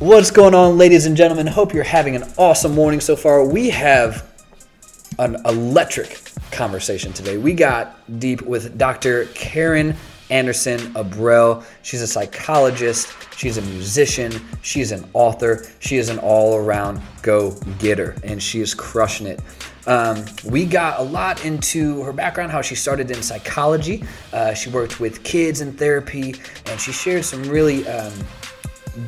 What's going on, ladies and gentlemen? Hope you're having an awesome morning so far. We have an electric conversation today. We got deep with Dr. Karin Anderson Abrell. She's a psychologist, she's a musician, she's an author, she is an all around go getter, and she is crushing it. Um, we got a lot into her background, how she started in psychology. Uh, she worked with kids in therapy, and she shared some really um,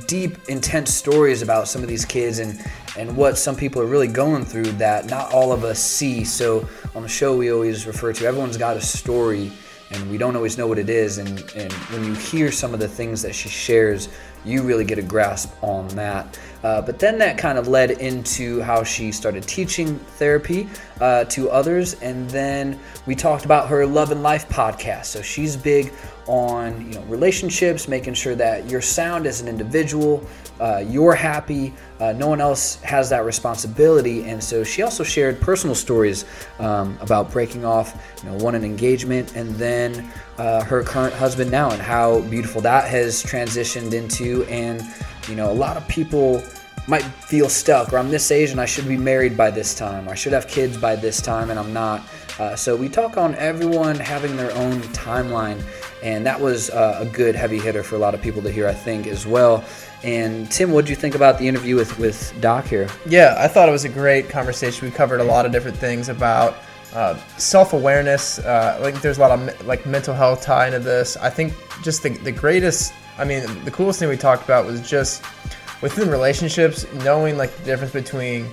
deep, intense stories about some of these kids and and what some people are really going through that not all of us see. So on the show, we always refer to everyone's got a story, and we don't always know what it is. And and when you hear some of the things that she shares, you really get a grasp on that. Uh, but then that kind of led into how she started teaching therapy uh, to others, and then we talked about her Love and Life podcast. So she's big on you know relationships, making sure that you're sound as an individual, uh, you're happy, uh, no one else has that responsibility. And so she also shared personal stories um, about breaking off, you know, one an engagement, and then uh, her current husband now, and how beautiful that has transitioned into. And you know, a lot of people might feel stuck, or I'm this age and I should be married by this time, I should have kids by this time, and I'm not. Uh, so we talk on everyone having their own timeline, and that was uh, a good heavy hitter for a lot of people to hear, I think, as well. And Tim, what did you think about the interview with with Doc here? Yeah, I thought it was a great conversation. We covered a lot of different things about uh, self-awareness. Uh, like there's a lot of like mental health tie into this. I think just the the greatest. I mean, the coolest thing we talked about was just within relationships, knowing like the difference between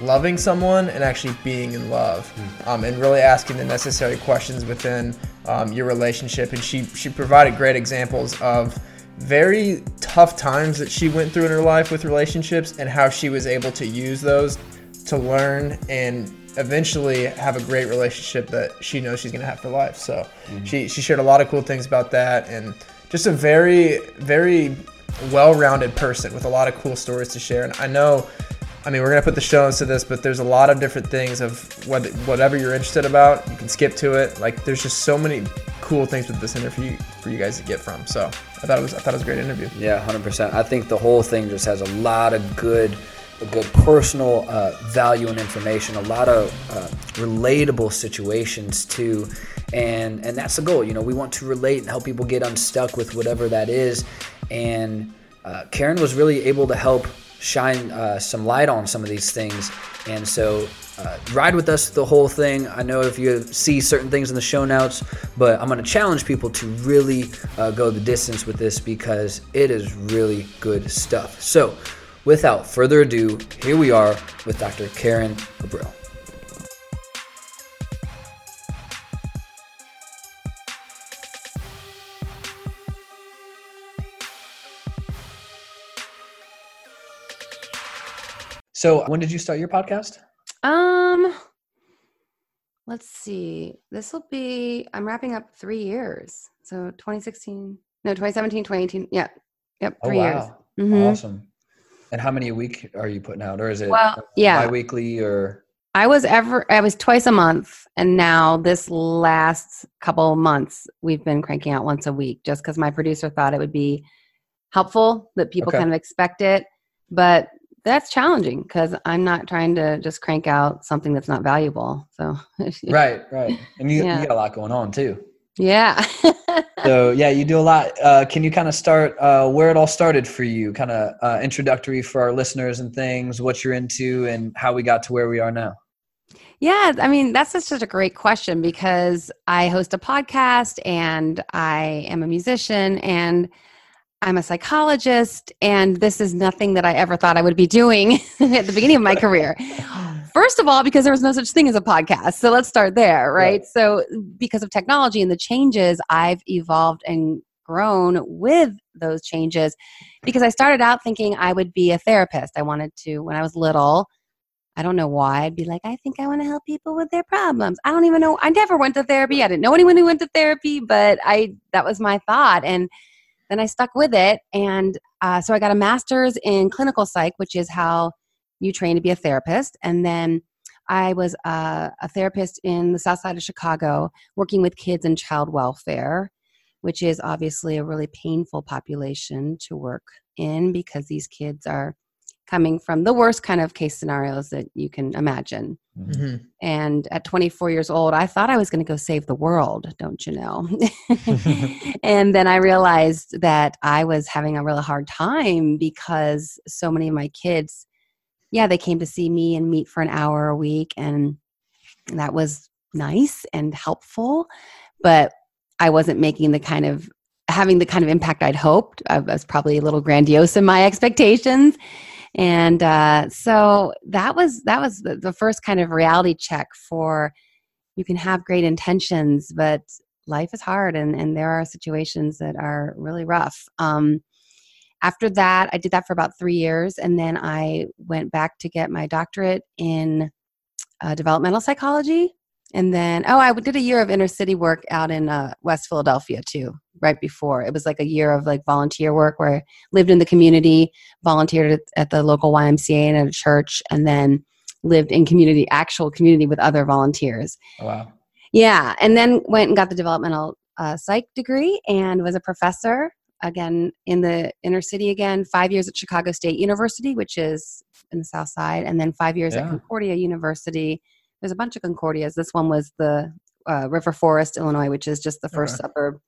loving someone and actually being in love, mm. um, and really asking the necessary questions within um, your relationship. And she she provided great examples of very tough times that she went through in her life with relationships and how she was able to use those to learn and eventually have a great relationship that she knows she's going to have for life. So mm-hmm. she, she shared a lot of cool things about that and just a very, very well rounded person with a lot of cool stories to share. And I know I mean, we're gonna put the show notes to this, but there's a lot of different things of what, whatever you're interested about, you can skip to it. Like, there's just so many cool things with this interview for you guys to get from. So I thought it was I thought it was a great interview. Yeah, hundred percent. I think the whole thing just has a lot of good, good personal uh, value and information, a lot of uh, relatable situations too, and and that's the goal. You know, we want to relate and help people get unstuck with whatever that is, and uh, Karin was really able to help shine uh, some light on some of these things. And so, uh, ride with us the whole thing. I know if you see certain things in the show notes, but I'm going to challenge people to really uh, go the distance with this because it is really good stuff. So, without further ado, here we are with Dr. Karin Abrell. So, when did you start your podcast? Um, let's see. This will be, I'm wrapping up three years. So 2016, no, 2017, 2018. Yeah. Yep. Three oh, wow. years. Mm-hmm. Awesome. And how many a week are you putting out? Or is it well, yeah. bi-weekly or? I was ever, I was twice a month. And now this last couple months, we've been cranking out once a week just because my producer thought it would be helpful that people okay. kind of expect it. But that's challenging because I'm not trying to just crank out something that's not valuable. So right, right, and you, yeah. you got a lot going on too. Yeah. so yeah, you do a lot. Uh, can you kind of start uh, where it all started for you? Kind of uh, introductory for our listeners and things, what you're into, and how we got to where we are now. Yeah, I mean, that's just such a great question because I host a podcast and I am a musician and I'm a psychologist, and this is nothing that I ever thought I would be doing at the beginning of my career. First of all, because there was no such thing as a podcast. So let's start there, right? So, because of technology and the changes, I've evolved and grown with those changes because I started out thinking I would be a therapist. I wanted to, when I was little, I don't know why. I'd be like, I think I want to help people with their problems. I don't even know. I never went to therapy. I didn't know anyone who went to therapy, but I that was my thought. And then I stuck with it. And uh, so I got a master's in clinical psych, which is how you train to be a therapist. And then I was uh, a therapist in the south side of Chicago working with kids and child welfare, which is obviously a really painful population to work in because these kids are coming from the worst kind of case scenarios that you can imagine. Mhm. And at 24 years old, I thought I was going to go save the world, don't you know? and then I realized that I was having a really hard time because so many of my kids, yeah, they came to see me and meet for an hour a week. And that was nice and helpful. But I wasn't making the kind of having the kind of impact I'd hoped. I was probably a little grandiose in my expectations and uh, so that was that was the, the first kind of reality check for you can have great intentions but life is hard and, and there are situations that are really rough. Um, after that i did that for about three years and then i went back to get my doctorate in uh, developmental psychology and then oh i did a year of inner city work out in uh, west philadelphia too right before. It was like a year of like volunteer work where I lived in the community, volunteered at, the local YMCA and at a church, and then lived in community, actual community with other volunteers. Oh, wow. Yeah, and then went and got the developmental uh, psych degree and was a professor again in the inner city again. Five years at Chicago State University, which is in the South Side, and then five years Yeah. at Concordia University. There's a bunch of Concordias. This one was the uh, River Forest, Illinois, which is just the first Okay. suburb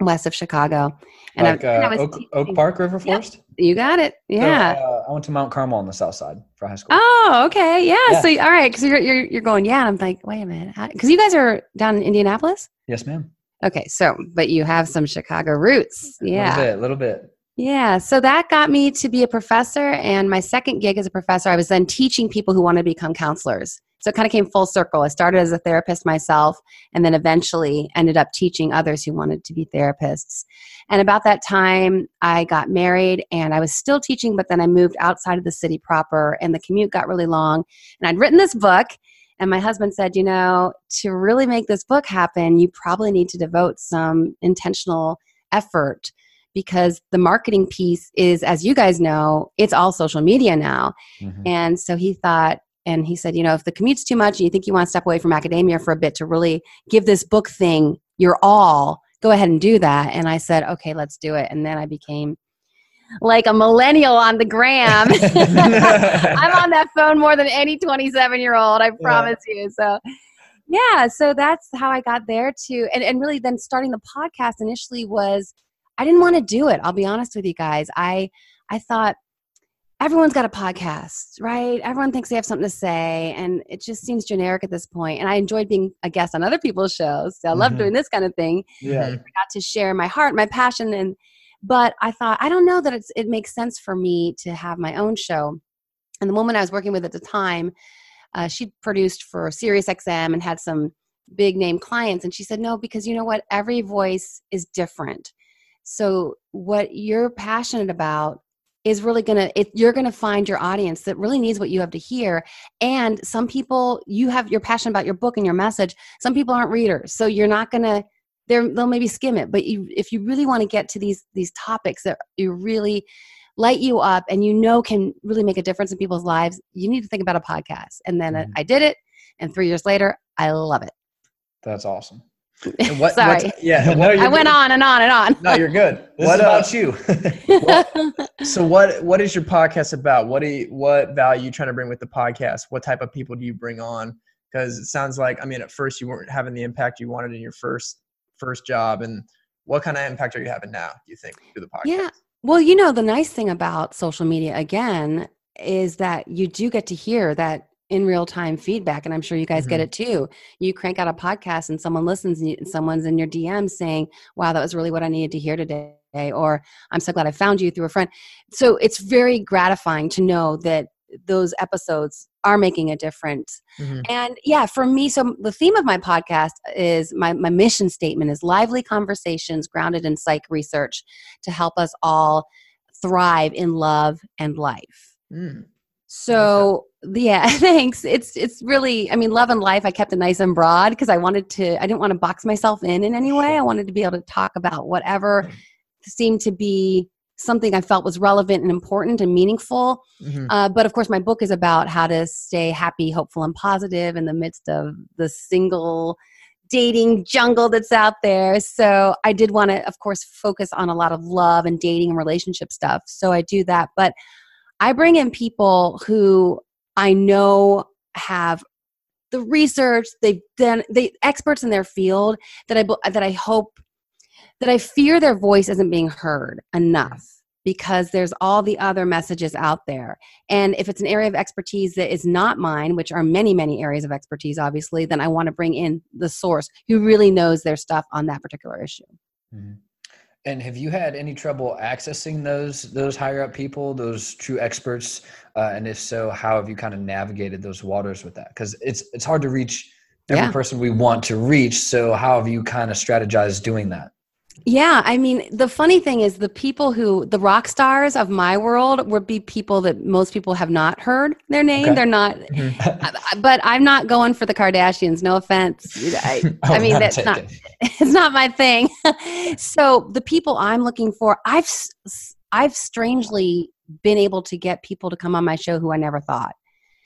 west of Chicago. And like I, and I uh, was Oak, Oak Park River Forest? You got it. So, Yeah. uh, I went to Mount Carmel on the south side for high school. Oh, okay. Yeah. Yeah. So, all right. Because you're, you're, you're going, yeah. And I'm like, wait a minute. Because you guys are down in Indianapolis? Yes, ma'am. Okay. So, but you have some Chicago roots. A Yeah. little bit, a little bit. Yeah. So that got me to be a professor. And my second gig as a professor, I was then teaching people who want to become counselors. So it kind of came full circle. I started as a therapist myself and then eventually ended up teaching others who wanted to be therapists. And about that time, I got married and I was still teaching, but then I moved outside of the city proper and the commute got really long. And I'd written this book. And my husband said, you know, to really make this book happen, you probably need to devote some intentional effort because the marketing piece is, as you guys know, it's all social media now. Mhm. And so he thought, and he said, you know, if the commute's too much and you think you want to step away from academia for a bit to really give this book thing your all, go ahead and do that. And I said, okay, let's do it. And then I became like a millennial on the gram. I'm on that phone more than any 27 year old, I promise you. So, yeah, so that's how I got there too. And, and really, then starting the podcast initially was I didn't want to do it. I'll be honest with you guys. I I thought everyone's got a podcast, right? Everyone thinks they have something to say, and it just seems generic at this point. And I enjoyed being a guest on other people's shows. So I love Mhm. doing this kind of thing Yeah. Mhm. got to share my heart, my passion, and but I thought I don't know that it's it makes sense for me to have my own show. And the woman I was working with at the time, uh, she produced for Sirius XM and had some big name clients, and she said no because you know what, every voice is different. So what you're passionate about is really gonna it, you're gonna find your audience that really needs what you have to hear. And some people you have you're passionate about your book and your message. Some people aren't readers so you're not gonna they're, they'll maybe skim it. But you if you really want to get to these these topics that you really light you up and you know can really make a difference in people's lives you need to think about a podcast. And then Mhm. i did it and three years later i love it. That's awesome. And what, Sorry. what- yeah. What, you're i went good. on and on and on no, you're good. This what, is about you. so what what is your podcast about? What do you, what value you trying to bring with the podcast? What type of people do you bring on? Because it sounds like I mean at first you weren't having the impact you wanted in your first first job, and what kind of impact are you having now? Do you think through the podcast? Yeah. Well, you know, the nice thing about social media, again, is that you do get to hear that in real time feedback. And I'm sure you guys get Mhm. it too. You crank out a podcast and someone listens and you- and someone's in your DM saying, wow, that was really what I needed to hear today. Or I'm so glad I found you through a friend. So it's very gratifying to know that those episodes are making a difference. Mhm. And yeah, for me, so the theme of my podcast is my, my mission statement is lively conversations grounded in psych research to help us all thrive in love and life. Mm. So yeah, thanks. It's it's really I mean love and life I kept it nice and broad because I wanted to I didn't want to box myself in in any way. I wanted to be able to talk about whatever seemed to be something I felt was relevant and important and meaningful. Mhm. Uh, but of course, my book is about how to stay happy, hopeful, and positive in the midst of the single dating jungle that's out there. So I did want to, of course, focus on a lot of love and dating and relationship stuff. So I do that. But I bring in people who I know have the research they've done, the experts in their field that I that I hope that I fear their voice isn't being heard enough because there's all the other messages out there. And if it's an area of expertise that is not mine, which are many, many areas of expertise, obviously, then I want to bring in the source who really knows their stuff on that particular issue. Mm-hmm. And have you had any trouble accessing those those higher up people, those true experts? Uh, and if so, how have you kind of navigated those waters with that? Because it's it's hard to reach every yeah. person we want to reach. So how have you kind of strategized doing that? Yeah, I mean, the funny thing is, the people who, the rock stars of my world, would be people that most people have not heard their name. Okay. They're not, mm-hmm. but I'm not going for the Kardashians. No offense. I, oh, I mean, that's not, it's not my thing. so the people I'm looking for, I've, I've strangely been able to get people to come on my show who I never thought.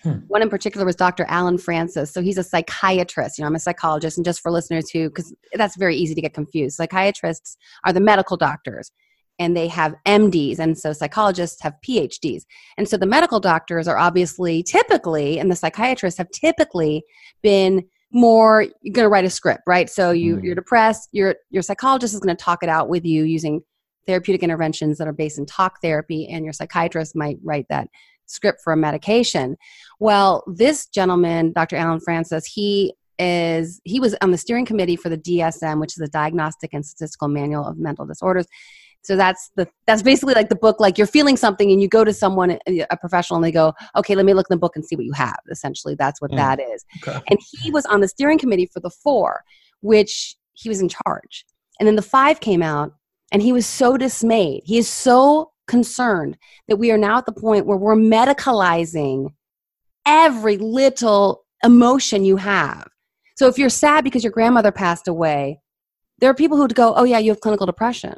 Hmm. One in particular was Dr. Allen Frances. So he's a psychiatrist. You know, I'm a psychologist, and just for listeners who, because that's very easy to get confused, psychiatrists are the medical doctors and they have MDs, and so psychologists have PhDs. And so the medical doctors are obviously typically, and the psychiatrists have typically been more you're going to write a script right so you mm. you're depressed your your psychologist is going to talk it out with you using therapeutic interventions that are based in talk therapy and your psychiatrist might write that script for a medication. Well, this gentleman, Dr. Allen Frances, he is he was on the steering committee for the DSM, which is the Diagnostic and Statistical Manual of Mental Disorders. So that's the that's basically like the book. Like you're feeling something, and you go to someone, a professional, and they go, "Okay, let me look in the book and see what you have." Essentially, that's what mm. that is. Okay. And he was on the steering committee for the four, which he was in charge. And then the five came out, and he was so dismayed. He is so concerned that we are now at the point where we're medicalizing every little emotion you have. So if you're sad because your grandmother passed away, there are people who would go, "Oh yeah, you have clinical depression."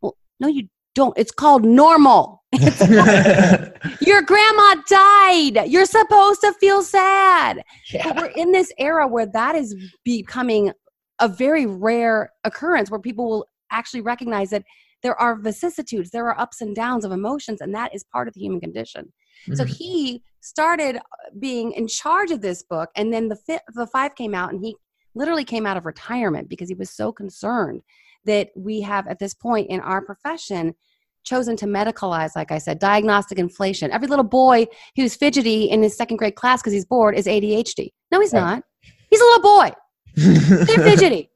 Well, no, you don't. It's called normal. your grandma died. You're supposed to feel sad. Yeah. But we're in this era where that is becoming a very rare occurrence where people will actually recognize that there are vicissitudes, there are ups and downs of emotions, and that is part of the human condition. Mm-hmm. So he started uh, being in charge of this book, and then the fi- the five came out, and he literally came out of retirement because he was so concerned that we have at this point in our profession chosen to medicalize, like I said, diagnostic inflation. Every little boy who's fidgety in his second grade class because he's bored is ADHD. No, he's right. not. He's a little boy. They're fidgety.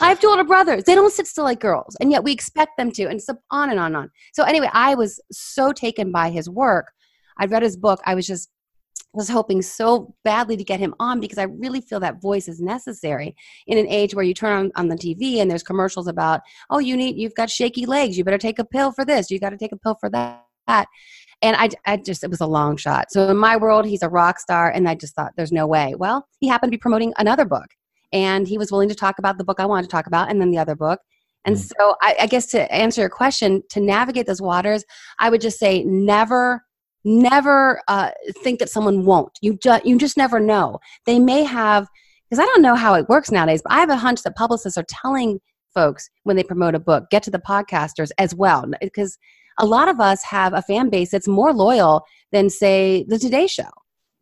I have two older brothers. They don't sit still like girls, and yet we expect them to, and so on and on and on. So anyway, I was so taken by his work. I read his book. I was just was hoping so badly to get him on because I really feel that voice is necessary in an age where you turn on, on the TV and there's commercials about, oh, you need, you've got shaky legs. You better take a pill for this. You got to take a pill for that. And I, I just, it was a long shot. So in my world, he's a rock star. And I just thought, there's no way. Well, he happened to be promoting another book and he was willing to talk about the book I wanted to talk about and then the other book. And mm. so I, I guess to answer your question, to navigate those waters, I would just say never never uh, think that someone won't. You just you just never know. They may have because I don't know how it works nowadays, but I have a hunch that publicists are telling folks when they promote a book, get to the podcasters as well, because a lot of us have a fan base that's more loyal than say the Today Show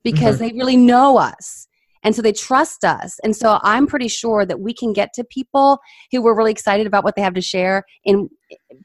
because mm-hmm. they really know us. And so they trust us. And so I'm pretty sure that we can get to people who were really excited about what they have to share in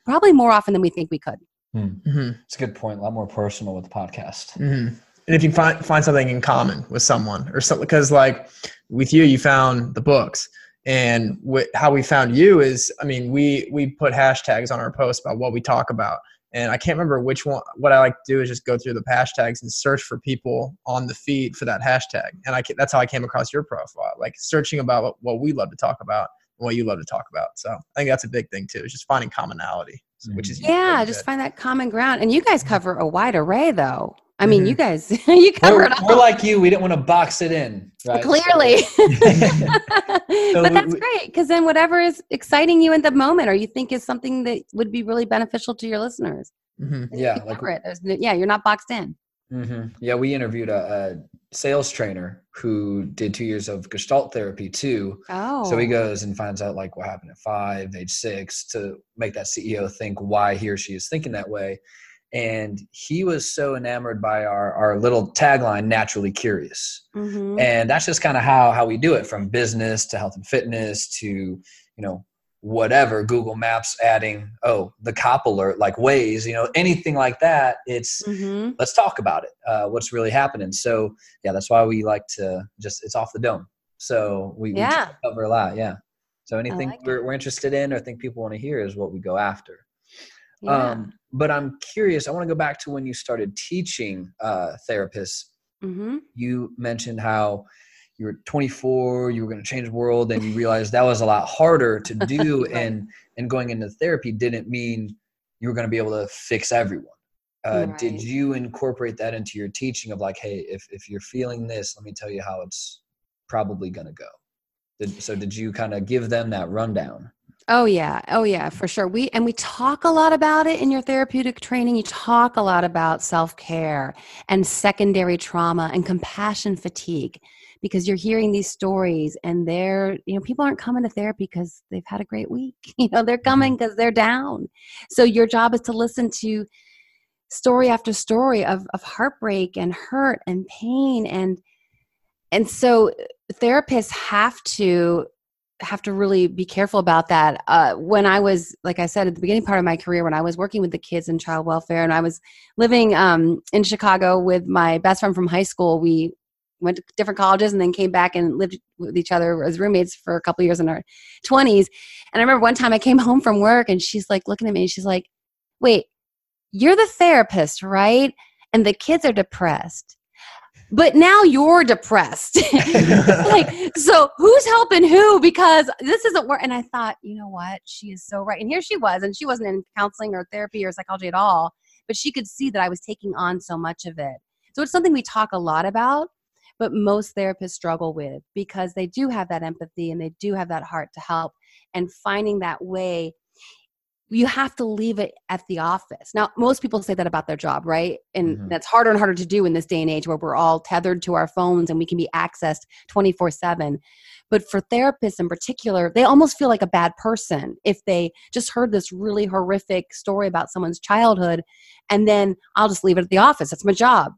probably more often than we think we could. Hmm. Mm-hmm. It's a good point. A lot more personal with the podcast. Mm-hmm. And if you find find something in common with someone or something, because like with you, you found the books, and wh- how we found you is, I mean, we we put hashtags on our posts about what we talk about, and I can't remember which one. What I like to do is just go through the hashtags and search for people on the feed for that hashtag. And I that's how I came across your profile, like searching about what, what we love to talk about and what you love to talk about. So I think that's a big thing too, is just finding commonality, which mm-hmm. is yeah, just find that common ground. And you guys mm-hmm. cover a wide array though. I mean, mm-hmm. you guys, you cover we're, it all. We're like you. We didn't want to box it in. Right? Clearly. so but that's we, great because then whatever is exciting you in the moment or you think is something that would be really beneficial to your listeners. Mm-hmm. Yeah. Like, it. There's, yeah, you're not boxed in. hmm Yeah, we interviewed a, a sales trainer who did two years of Gestalt therapy too. Oh. So he goes and finds out like what happened at five, age six, to make that CEO think why he or she is thinking that way. And he was so enamored by our our little tagline, naturally curious. Mhm. And that's just kind of how how we do it from business to health and fitness to, you know, whatever, Google Maps adding, oh, the cop alert, like Waze you know, anything like that. It's Mhm. let's talk about it. Uh, what's really happening? So yeah, that's why we like to just it's off the dome. So we, we Yeah. to cover a lot. Yeah. So anything like we're, we're interested in or think people want to hear is what we go after. Yeah. Um, but I'm curious. I want to go back to when you started teaching uh, therapists. Mhm. You mentioned how you were 24, you were going to change the world, and you realized that was a lot harder to do. Right. And and going into therapy didn't mean you were going to be able to fix everyone. Uh, Did you incorporate that into your teaching of like, hey, if if you're feeling this, let me tell you how it's probably going to go. Did, so did you kind of give them that rundown? Oh yeah. Oh yeah, for sure. We and we talk a lot about it in your therapeutic training. You talk a lot about self-care and secondary trauma and compassion fatigue because you're hearing these stories and they're, you know, people aren't coming to therapy because they've had a great week. You know, they're mm-hmm. coming because they're down. So your job is to listen to story after story of of heartbreak and hurt and pain and and so therapists have to have to really be careful about that. Uh, when I was, like I said, at the beginning part of my career, when I was working with the kids in child welfare, and I was living um, in Chicago with my best friend from high school, we went to different colleges and then came back and lived with each other as roommates for a couple years in our 20s. And I remember one time I came home from work and she's like looking at me and she's like, "Wait, you're the therapist, right? And the kids are depressed." But now you're depressed. like so who's helping who? Because this isn't work and i thought you know what? She is so right. And here she was and she wasn't in counseling or therapy or psychology at all but she could see that i was taking on so much of it. So it's something we talk a lot about but most therapists struggle with because they do have that empathy and they do have that heart to help and finding that way you have to leave it at the office. Now, most people say that about their job, right? And Mhm. that's harder and harder to do in this day and age where we're all tethered to our phones and we can be accessed 24 7. But for therapists in particular, they almost feel like a bad person if they just heard this really horrific story about someone's childhood and then I'll just leave it at the office. That's my job.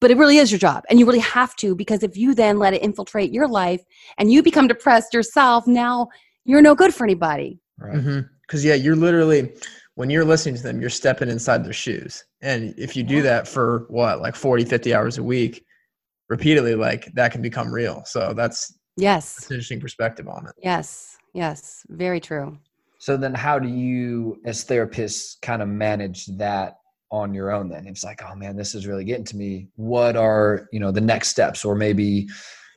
But it really is your job. And you really have to because if you then let it infiltrate your life and you become depressed yourself, now you're no good for anybody. Right. Because yeah, you're literally when you're listening to them, you're stepping inside their shoes. And if you do that for what, like 40, 50 hours a week, repeatedly, like that can become real. So that's, Yes. that's an interesting perspective on it. Yes, yes, very true. So then how do you as therapists kind of manage that on your own then? It's like, oh man, this is really getting to me. What are, you know, the next steps or maybe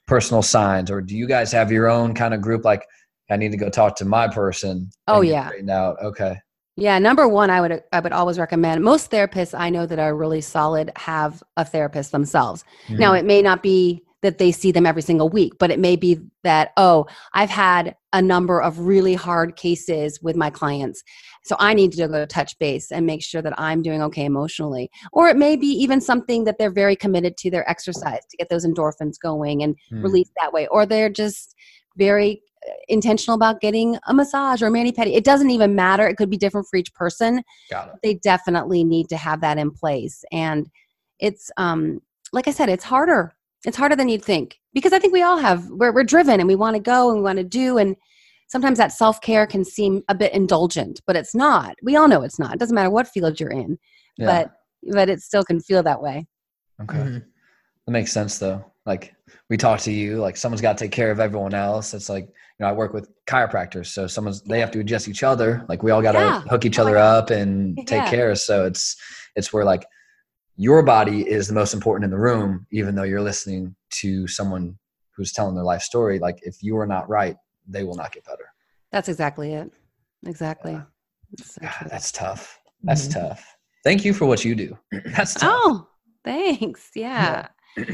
personal signs? Or do you guys have your own kind of group like I need to go talk to my person? Oh, yeah. out. Okay. Yeah, number one, I would I would always recommend. Most therapists I know that are really solid have a therapist themselves. Now, Mhm. it may not be that they see them every single week, but it may be that oh, I've had a number of really hard cases with my clients, so I need to go touch base and make sure that I'm doing okay emotionally. Or it may be even something that they're very committed to their exercise to get those endorphins going and Mm. release that way or they're just very uh, intentional about getting a massage or a mani pedi. It doesn't even matter. It could be different for each person. Got it. they definitely need to have that in place. And it's um like i said it's harder. It's harder than you'd think. Because i think we all have we're, we're driven and we want to go and we want to do. And sometimes that self-care can seem a bit indulgent but it's not. We all know it's not. It doesn't matter what field you're in. Yeah. but but it still can feel that way. Okay. Mhm. That makes sense though. Like we talk to you, like someone's got to take care of everyone else. It's like, you know, I work with chiropractors, so someone's they have to adjust each other. Like we all got to Yeah. hook each Oh other up and take Yeah. care. So it's it's where like your body is the most important in the room, even though you're listening to someone who's telling their life story. Like if you are not right, they will not get better. that's exactly it exactly Yeah. It's so God, that's tough. That's Mhm. tough. Thank you for what you do. That's tough. Oh, thanks. Yeah.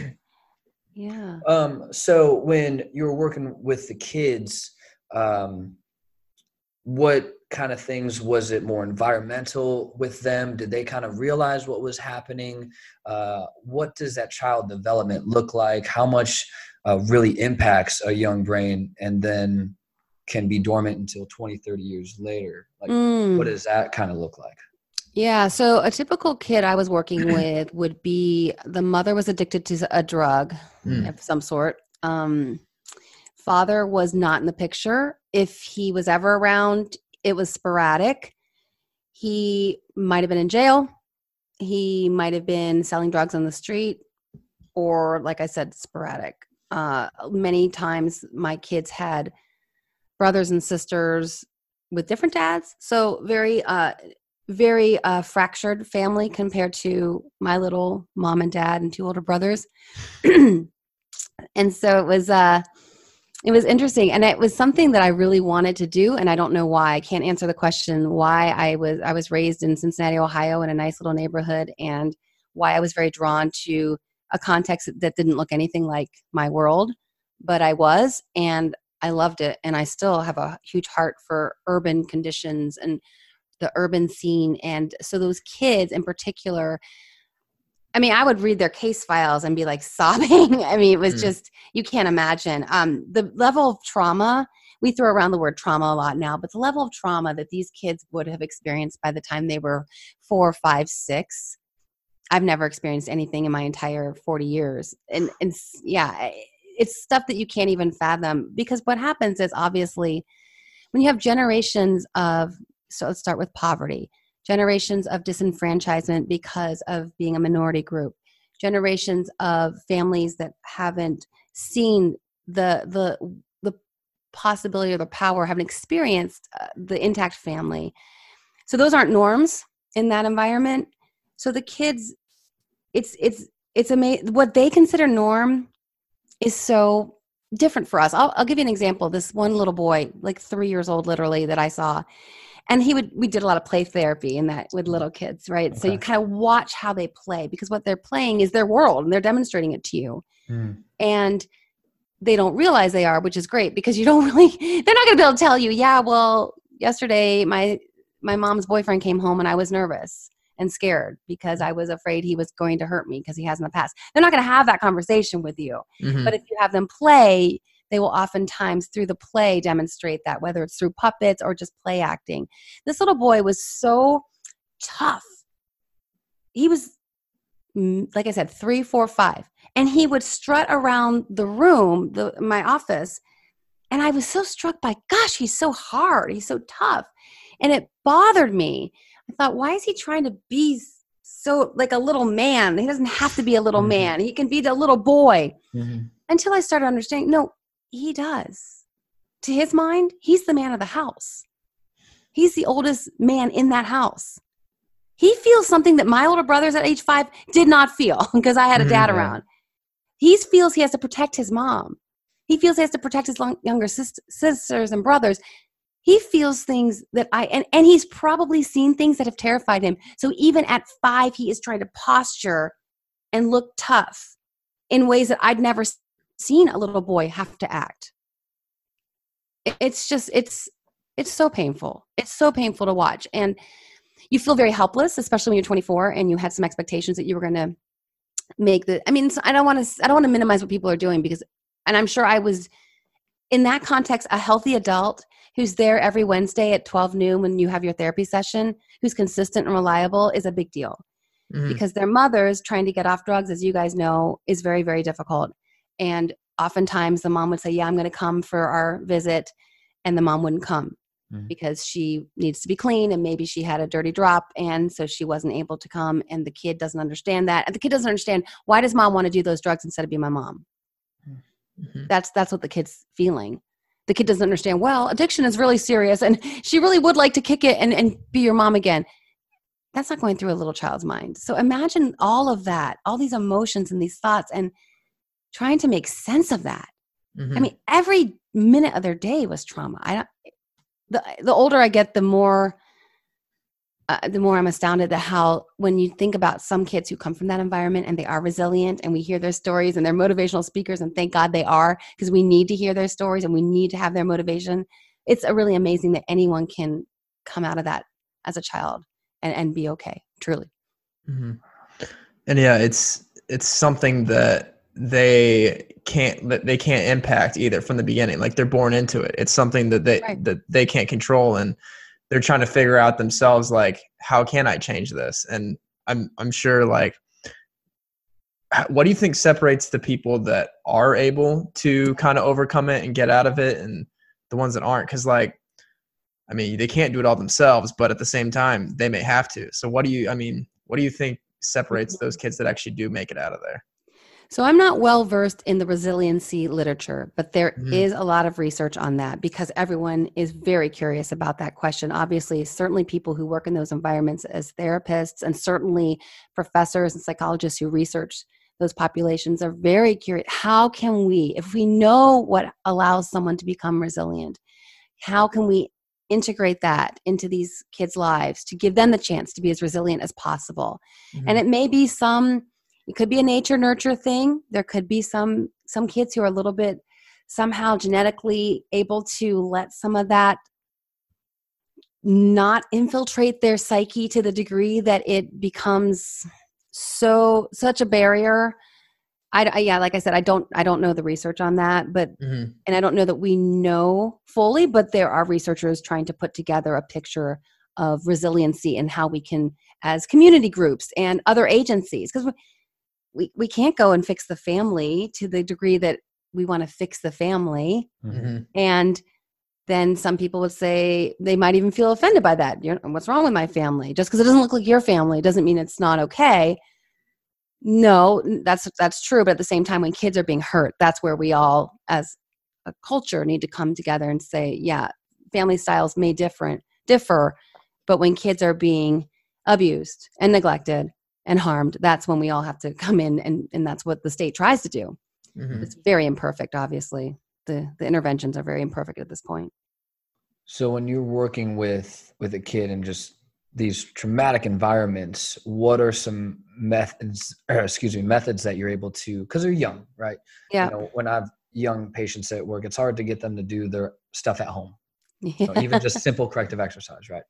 Yeah. Um, so when you were working with the kids, um, what kind of things? Was it more environmental with them? Did they kind of realize what was happening? Uh, what does that child development look like? How much uh, really impacts a young brain and then can be dormant until 20, 30 years later? Like, Mm. what does that kind of look like? Yeah, so a typical kid I was working with would be the mother was addicted to a drug Mm. of some sort. Um, father was not in the picture. If he was ever around, it was sporadic. He might have been in jail. He might have been selling drugs on the street, or like I said, sporadic. Uh, many times, my kids had brothers and sisters with different dads, so very uh, very uh, fractured family compared to my little mom and dad and two older brothers. and so it was uh, it was interesting, and it was something that I really wanted to do, and I don't know why. I can't answer the question why I was I was raised in Cincinnati, Ohio, in a nice little neighborhood, and why I was very drawn to a context that didn't look anything like my world, but I was, and I loved it, and I still have a huge heart for urban conditions and the urban scene and so those kids in particular i mean i would read their case files and be like sobbing. I mean it was Mm. just you can't imagine. Um, the level of trauma we throw around the word trauma a lot now but the level of trauma that these kids would have experienced by the time they were four five six i've never experienced anything in my entire 40 years. And, and yeah it's stuff that you can't even fathom because what happens is obviously when you have generations of so let's start with poverty. Generations of disenfranchisement because of being a minority group. Generations of families that haven't seen the the the possibility or the power haven't experienced uh, the intact family. So those aren't norms in that environment. So the kids it's it's it's amazing what they consider norm is so different for us. I'll, I'll give you an example. This one little boy like three years old literally that i saw and he would we did a lot of play therapy in that with little kids right? So you kind of watch how they play because what they're playing is their world and they're demonstrating it to you. And they don't realize they are which is great because you don't really they're not going to be able to tell you yeah well yesterday my my mom's boyfriend came home and i was nervous and scared because i was afraid he was going to hurt me because he has in the past. They're not going to have that conversation with you. Mhm. but if you have them play they will oftentimes through the play demonstrate that whether it's through puppets or just play acting. This little boy was so tough. He was mm, like i said three four five and he would strut around the room the my office and i was so struck by gosh he's so hard he's so tough. And it bothered me. I thought why is he trying to be so like a little man? He doesn't have to be a little Mhm. man. He can be the little boy. Mhm. until I started understanding, no, he does. To his mind, he's the man of the house. He's the oldest man in that house. He feels something that my older brothers at age five did not feel because I had a dad Mhm. around. He feels he has to protect his mom. He feels he has to protect his long, younger sis- sisters and brothers. He feels things that I, and, and he's probably seen things that have terrified him. So even at five, he is trying to posture and look tough in ways that I'd never seen a little boy have to act. It's just, it's, it's so painful. It's so painful to watch. And you feel very helpless, especially when you're 24 and you had some expectations that you were going to make the, I mean, so I don't want to, I don't want to minimize what people are doing because, and I'm sure I was in that context, a healthy adult who's there every Wednesday at 12 noon when you have your therapy session, who's consistent and reliable is a big deal Mhm. because their mothers trying to get off drugs, as you guys know, is very, very difficult. And oftentimes the mom would say, Yeah, I'm going to come for our visit. And the mom wouldn't come Mhm. because she needs to be clean and maybe she had a dirty drop. And so she wasn't able to come. And the kid doesn't understand that. And the kid doesn't understand why does mom want to do those drugs instead of being my mom? Mhm. That's that's what the kid's feeling. The kid doesn't understand, well, addiction is really serious and she really would like to kick it and, and be your mom again that's not going through a little child's mind. So imagine all of that, all these emotions and these thoughts, and trying to make sense of that. Mhm. I mean, every minute of their day was trauma. I don't. The the older I get, the more. Uh, the more I'm astounded at how, when you think about some kids who come from that environment and they are resilient, and we hear their stories and they're motivational speakers, and thank God they are, because we need to hear their stories and we need to have their motivation. It's uh, really amazing that anyone can come out of that as a child and, and be okay truly Mm-hmm. And yeah, it's it's something that they can't they can't impact either from the beginning. Like they're born into it. It's something that they Right. that they can't control, and they're trying to figure out themselves. Like, how can I change this? And I'm I'm sure like. What do you think separates the people that are able to kind of overcome it and get out of it, and the ones that aren't? Because like, I mean, they can't do it all themselves, but at the same time, they may have to. So, what do you? I mean, what do you think separates mm-hmm. those kids that actually do make it out of there? So I'm not well versed in the resiliency literature, but there is Mhm. a lot of research on that because everyone is very curious about that question. Obviously, certainly people who work in those environments as therapists and certainly professors and psychologists who research those populations are very curious. How can we, if we know what allows someone to become resilient, how can we integrate that into these kids' lives to give them the chance to be as resilient as possible? and it may be some it could be a nature nurture thing there could be some some kids who are a little bit somehow genetically able to let some of that not infiltrate their psyche to the degree that it becomes so such a barrier I, I yeah like i said i don't i don't know the research on that but Mhm. and I don't know that we know fully, but there are researchers trying to put together a picture of resiliency and how we can, as community groups and other agencies, because we, we can't go and fix the family to the degree that we want to fix the family. Mhm. And then some people would say they might even feel offended by that. You know, what's wrong with my family? Just because it doesn't look like your family doesn't mean it's not okay. No, that's that's true. But at the same time, when kids are being hurt, that's where we all, as a culture, need to come together and say, yeah, family styles may different differ, but when kids are being abused and neglected and harmed, that's when we all have to come in, and and that's what the state tries to do. Mhm. It's very imperfect, obviously. The the interventions are very imperfect at this point. So when you're working with with a kid in just these traumatic environments, what are some methods? Or excuse me, methods that you're able to because they're young, right? Yeah. You know, when I have young patients at work, it's hard to get them to do their stuff at home. You know, even just simple corrective exercise, right?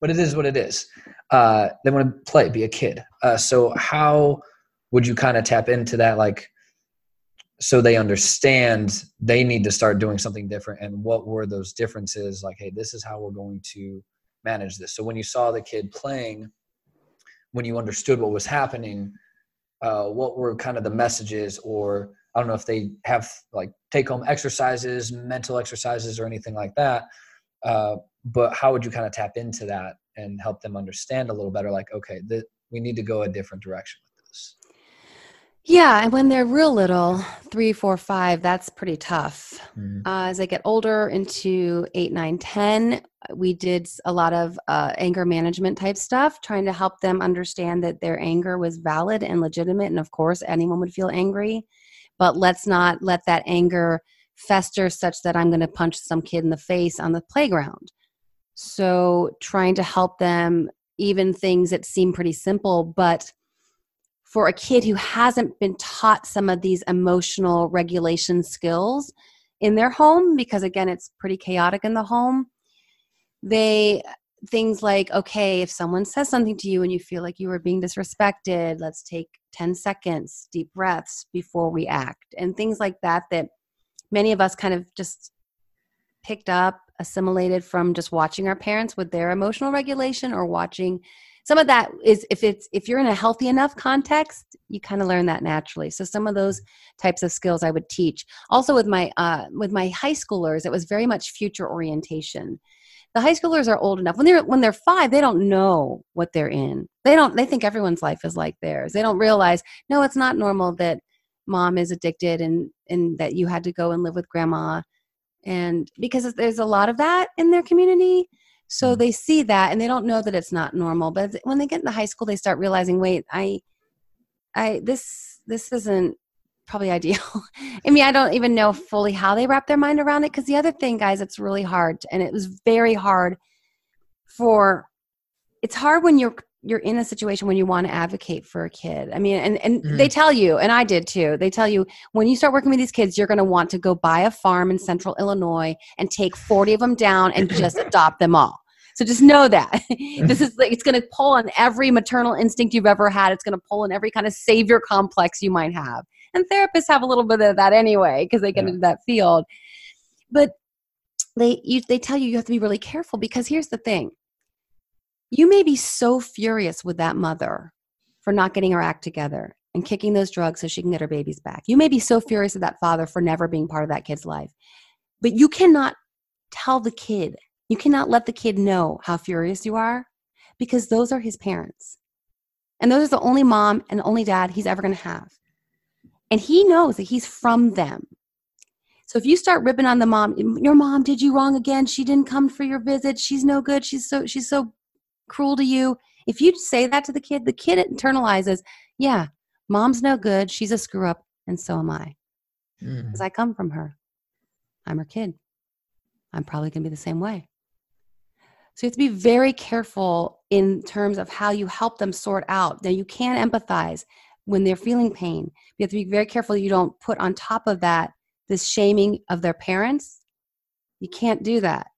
But it is what it is. Uh, they want to play, be a kid. Uh, so how would you kind of tap into that, like, so they understand they need to start doing something different, and what were those differences? Like, hey, this is how we're going to manage this. So when you saw the kid playing, when you understood what was happening, uh, what were kind of the messages or I don't know if they have like take home exercises, mental exercises, or anything like that. Uh, but how would you kind of tap into that and help them understand a little better? Like, okay, th- we need to go a different direction with this. Yeah, and when they're real little, three, four, five, that's pretty tough. Mhm. Uh, as they get older into eight, nine, ten, we did a lot of uh, anger management type stuff, trying to help them understand that their anger was valid and legitimate. And of course, anyone would feel angry, but let's not let that anger fester such that I'm going to punch some kid in the face on the playground. So, trying to help them, even things that seem pretty simple, but for a kid who hasn't been taught some of these emotional regulation skills in their home because again it's pretty chaotic in the home they things like okay if someone says something to you and you feel like you are being disrespected let's take 10 seconds deep breaths before we act and things like that that many of us kind of just picked up assimilated from just watching our parents with their emotional regulation or watching some of that is if it's if you're in a healthy enough context you kind of learn that naturally. So some of those types of skills i would teach. Also with my uh, with my high schoolers it was very much future orientation. The high schoolers are old enough. When they're when they're five they don't know what they're in. They don't they think everyone's life is like theirs. They don't realize no it's not normal that mom is addicted and and that you had to go and live with grandma. And because there's a lot of that in their community. So Mm. they see that and they don't know that it's not normal. But when they get into high school they start realizing wait i i this this isn't probably ideal. I mean i don't even know fully how they wrap their mind around it. Because the other thing guys it's really hard. And it was very hard for it's hard when you're you're in a situation when you want to advocate for a kid i mean and and Mhm. they tell you and i did too they tell you when you start working with these kids you're going to want to go buy a farm in central illinois and take 40 of them down and just adopt them all So just know that this is like it's going to pull on every maternal instinct you've ever had. It's going to pull on every kind of savior complex you might have. And therapists have a little bit of that anyway because they get Yeah. into that field. But they you, they tell you you have to be really careful because here's the thing. You may be so furious with that mother for not getting her act together and kicking those drugs so she can get her babies back. You may be so furious at that father for never being part of that kid's life. But you cannot tell the kid, you cannot let the kid know how furious you are because those are his parents. And those are the only mom and the only dad he's ever going to have. And he knows that he's from them. So if you start ripping on the mom, your mom did you wrong again. She didn't come for your visit. She's no good. She's so she's so cruel to you. If you say that to the kid, the kid internalizes, yeah, mom's no good. She's a screw up, and so am I. Hmm. Because I come from her. I'm her kid. I'm probably going to be the same way. So you have to be very careful in terms of how you help them sort out. Now, you can empathize when they're feeling pain. You have to be very careful you don't put on top of that this shaming of their parents. You can't do that,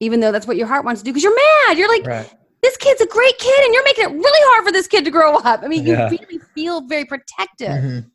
even though that's what your heart wants to do because you're mad. You're like, Right. This kid's a great kid and you're making it really hard for this kid to grow up. I mean, you Yeah. really feel very protective. Mhm.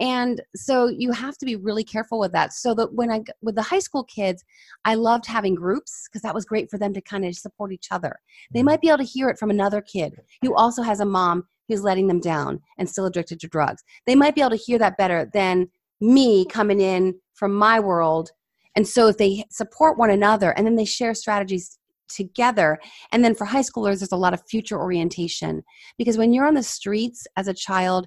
And so you have to be really careful with that. So that when I with the high school kids, I loved having groups because that was great for them to kind of support each other. They might be able to hear it from another kid who also has a mom who's letting them down and still addicted to drugs. They might be able to hear that better than me coming in from my world. And so if they support one another and then they share strategies together. And then for high schoolers, there's a lot of future orientation because when you're on the streets as a child,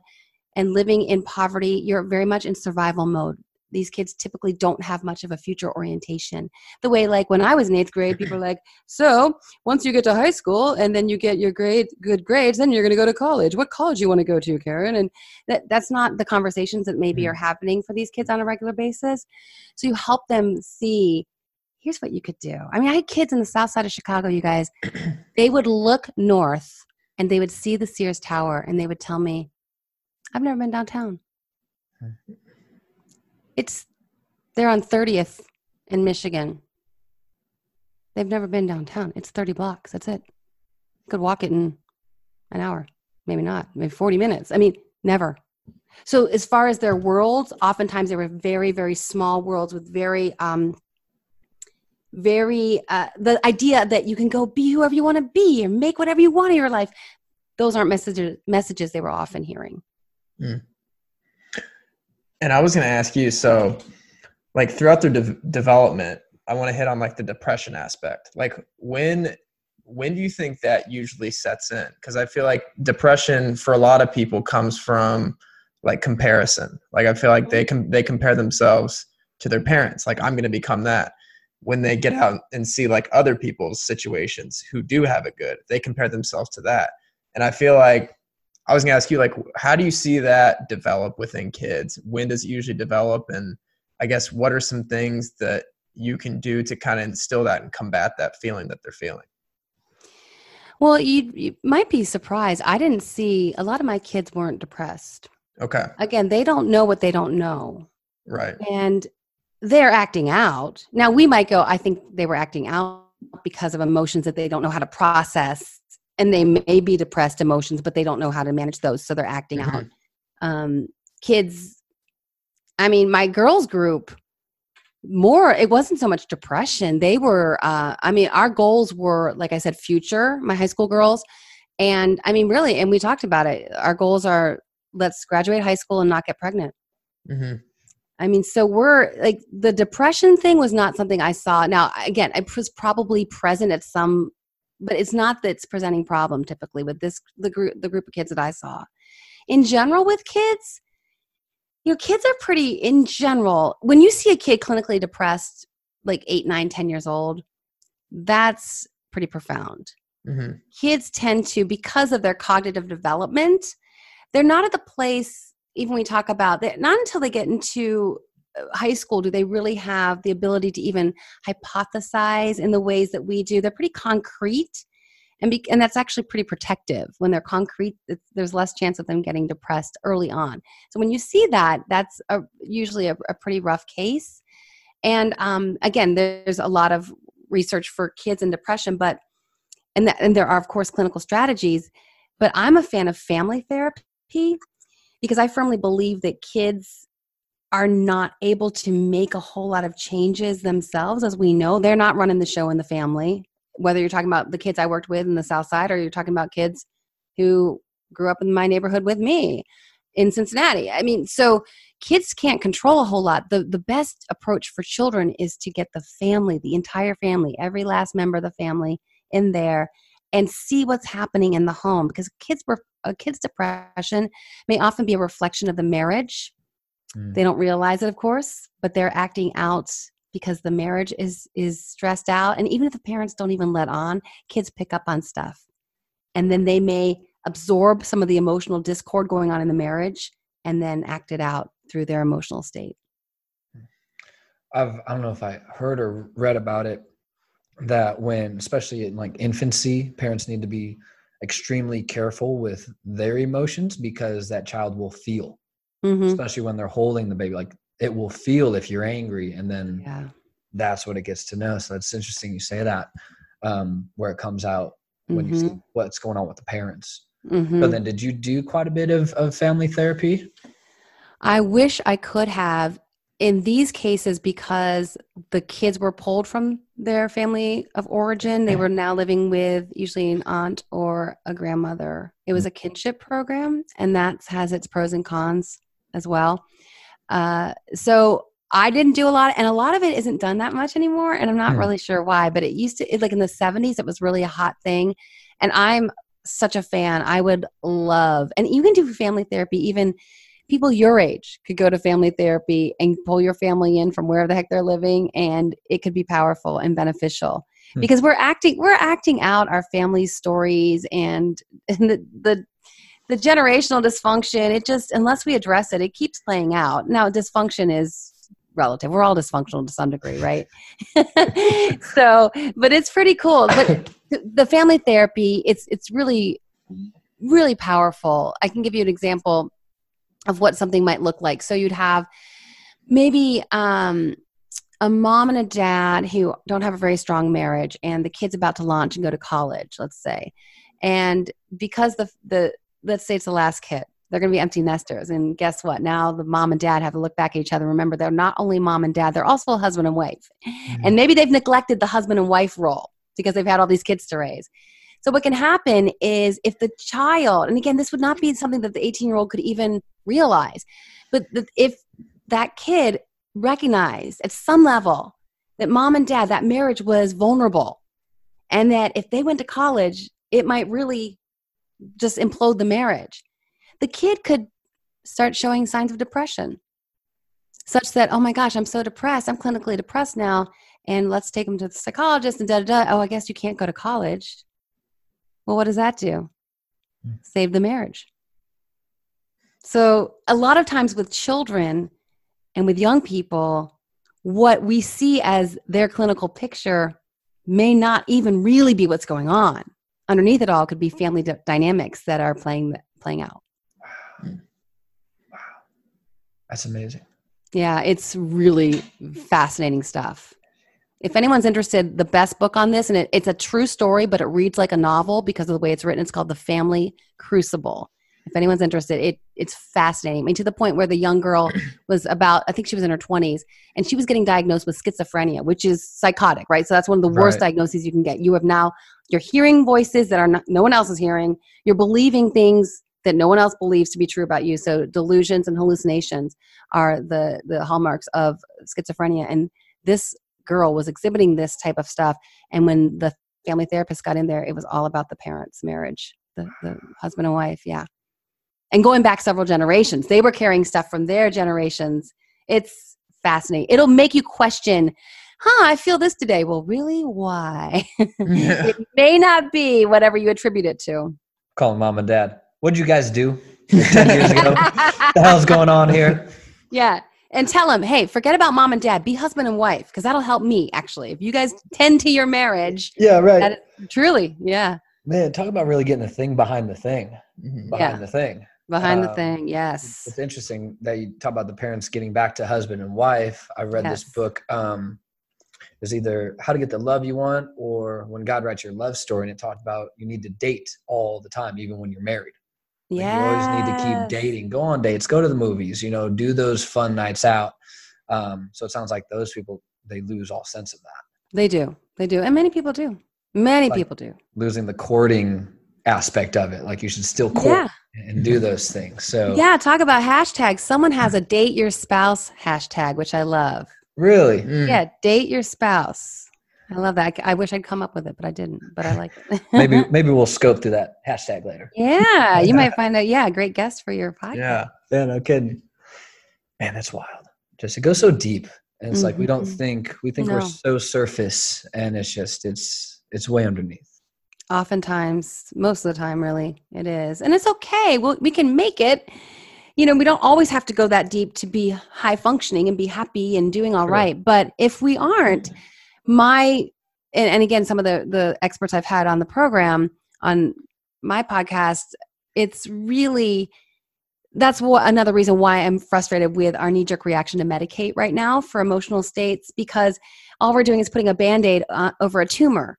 and living in poverty, you're very much in survival mode. These kids typically don't have much of a future orientation. The way, like when I was in eighth grade, people are like, "So once you get to high school and then you get your grade, good grades, then you're going to go to college. What college you want to go to, Karin?" And that that's not the conversations that maybe mm-hmm. are happening for these kids on a regular basis. So you help them see. Here's what you could do. I mean, I had kids in the south side of Chicago, you guys. they would look north and they would see the Sears Tower and they would tell me, I've never been downtown. It's they're on 30th in Michigan. They've never been downtown. It's 30 blocks. That's it. Could walk it in an hour. Maybe not. Maybe 40 minutes. I mean, never. So as far as their worlds, oftentimes they were very, very small worlds with very um very uh the idea that you can go be whoever you want to be and make whatever you want in your life. Those aren't messages messages they were often hearing. And I was going to ask you, so like throughout their de- development, I want to hit on like the depression aspect. Like when when do you think that usually sets in? Because I feel like depression for a lot of people comes from like comparison. Like I feel like they can they compare themselves to their parents. Like I'm going to become that. When they get out and see like other people's situations who do have it good, they compare themselves to that. And I feel like I was gonna ask you, like, how do you see that develop within kids? When does it usually develop? And I guess what are some things that you can do to kind of instill that and combat that feeling that they're feeling? Well, you, you might be surprised. I didn't see a lot of my kids weren't depressed. Okay, Again, they don't know what they don't know. right. And they're acting out. Now, we might go, I think they were acting out because of emotions that they don't know how to process. And they may be depressed emotions, but they don't know how to manage those. So they're acting out. Um, kids, I mean, my girls group, more, it wasn't so much depression. They were, uh, I mean, our goals were, like I said, future, my high school girls. And I mean, really, and we talked about it. Our goals are let's graduate high school and not get pregnant. hmm I mean, so we're like the depression thing was not something I saw. Now, again, it was probably present at some, but it's not that it's presenting problem typically with this the group the group of kids that I saw. In general, with kids, you know, kids are pretty in general. When you see a kid clinically depressed, like eight, nine, ten years old, that's pretty profound hmm kids tend to because of their cognitive development they're not at the place even we talk about that not until they get into uh, high school do they really have the ability to even hypothesize in the ways that we do. They're pretty concrete and be, and that's actually pretty protective. When they're concrete there's less chance of them getting depressed early on. So when you see that that's a, usually a, a pretty rough case. And um, again there's a lot of research for kids and depression but and and there are of course clinical strategies but i'm a fan of family therapy because i firmly believe that kids are not able to make a whole lot of changes themselves as we know. They're not running the show in the family. Whether you're talking about the kids i worked with in the south side or you're talking about kids who grew up in my neighborhood with me in cincinnati. I mean so kids can't control a whole lot. The the best approach for children is to get the family the entire family every last member of the family in there and see what's happening in the home because kids were a kid's depression may often be a reflection of the marriage. Mm. they don't realize it of course but they're acting out because the marriage is is stressed out. And even if the parents don't even let on kids pick up on stuff. And then they may absorb some of the emotional discord going on in the marriage and then act it out through their emotional state. I've I don't know if I heard or read about it that when especially in like infancy, parents need to be extremely careful with their emotions because that child will feel, hmm especially when they're holding the baby. Like it will feel if you're angry, and then yeah that's what it gets to know. So that's interesting you say that, um, where it comes out when you see what's going on with the parents. hmm But then, did you do quite a bit of, of family therapy? I wish I could have in these cases because the kids were pulled from their family of origin. They were now living with usually an aunt or a grandmother. It was a kinship program, and that has its pros and cons as well. Uh, so I didn't do a lot, and a lot of it isn't done that much anymore, and I'm not Hmm. really sure why. But it used to, it, like in the 70s, it was really a hot thing, and I'm such a fan. I would love, and you can do family therapy even people your age could go to family therapy and pull your family in from wherever the heck they're living and it could be powerful and beneficial. Hmm. because we're acting we're acting out our family stories and, and the, the the generational dysfunction. It just unless we address it it keeps playing out. Now dysfunction is relative. We're all dysfunctional to some degree right? So but it's pretty cool. But the family therapy it's it's really really powerful. I can give you an example of what something might look like. So you'd have maybe um a mom and a dad who don't have a very strong marriage and the kid's about to launch and go to college let's say. And because the the let's say it's the last kid they're going to be empty nesters. And guess what? Now the mom and dad have to look back at each other remember they're not only mom and dad they're also husband and wife. And maybe they've neglected the husband and wife role because they've had all these kids to raise. So what can happen is if the child and again this would not be something that the 18 year old could even realize. But if that kid recognized at some level that mom and dad that marriage was vulnerable and that if they went to college it might really just implode the marriage the kid could start showing signs of depression such that oh my gosh i'm so depressed. I'm clinically depressed now and let's take them to the psychologist and da da da. Oh i guess you can't go to college. Well what does that do? Hmm. save the marriage so a lot of times with children and with young people what we see as their clinical picture may not even really be what's going on underneath it all could be family d- dynamics that are playing playing out Wow. wow. That's amazing. Yeah, it's really fascinating stuff. If anyone's interested, the best book on this, and it, it's a true story, but it reads like a novel because of the way it's written. It's called The Family Crucible. If anyone's interested, it it's fascinating. I mean, to the point where the young girl was about, I think she was in her 20s, and she was getting diagnosed with schizophrenia, which is psychotic, right? So that's one of the worst Right. diagnoses you can get. You have now, you're hearing voices that are not, no one else is hearing. You're believing things that no one else believes to be true about you. So delusions and hallucinations are the the hallmarks of schizophrenia and this girl was exhibiting this type of stuff and when the family therapist got in there it was all about the parents marriage the, the husband and wife yeah and going back several generations they were carrying stuff from their generations it's fascinating it'll make you question huh i feel this today well really why it may not be whatever you attribute it to Calling mom and dad. What'd you guys do 10 years ago? the hell's going on here? Yeah. And tell them, hey, forget about mom and dad. Be husband and wife, because that'll help me, actually. If you guys tend to your marriage, Yeah, right. is, truly, yeah, Man, talk about really getting the thing behind the thing. Mhm. Behind Yeah. the thing. Behind the Um, thing, yes. It's interesting that you talk about the parents getting back to husband and wife. I read this book. Um, is either how to get the love you want or when God writes your love story and it talked about you need to date all the time, even when you're married. Like, Yeah. You always need to keep dating, go on dates, go to the movies, you know, do those fun nights out. Um, so it sounds like those people, they lose all sense of that. They do. They do. And many people do. Many Like- people do. Losing the courting aspect of it. Like you should still court Yeah. and do those things. So Yeah. Talk about hashtags. Someone has a date your spouse hashtag, which I love. really, Mm. Yeah. Date your spouse. I love that. I, I wish I'd come up with it, but I didn't. But I like it. maybe, maybe we'll scope through that hashtag later. yeah. You might find a yeah, great guest for your podcast. Yeah. Yeah, no kidding. Man, that's wild. Just it goes so deep. And it's like we don't Mhm. think we think we're so surface and it's just it's it's way underneath. Oftentimes, most of the time, really, it is. And it's okay. Well, we can make it. You know, we don't always have to go that deep to be high functioning and be happy and doing all Sure. right. But if we aren't, my and, and again, some of the the experts I've had on the program on my podcast, it's really that's what another reason why I'm frustrated with our knee jerk reaction to medicate right now for emotional states because all we're doing is putting a band aid uh, over a tumor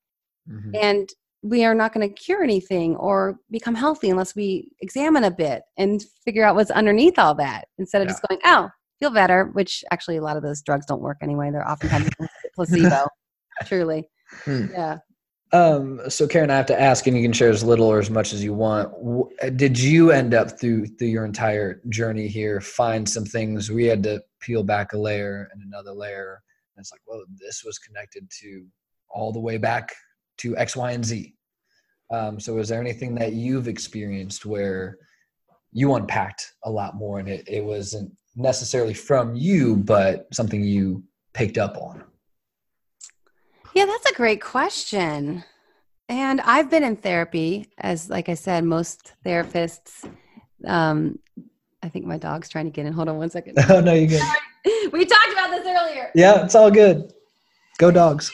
Mhm. and we are not going to cure anything or become healthy unless we examine a bit and figure out what's underneath all that instead of just going oh feel better which actually a lot of those drugs don't work anyway they're oftentimes placebo truly Hmm. yeah Um, so Karin, I have to ask, and you can share as little or as much as you want. W- Did you end up through through your entire journey here find some things we had to peel back a layer and another layer? And it's like, well, this was connected to all the way back to X, Y, and Z. Um, so is there anything that you've experienced where you unpacked a lot more and it, it wasn't necessarily from you, but something you picked up on? yeah that's a great question and i've been in therapy as like i said most therapists um i think my dog's trying to get in hold on one second oh no, you good. we talked about this earlier Yeah, it's all good. Go dogs.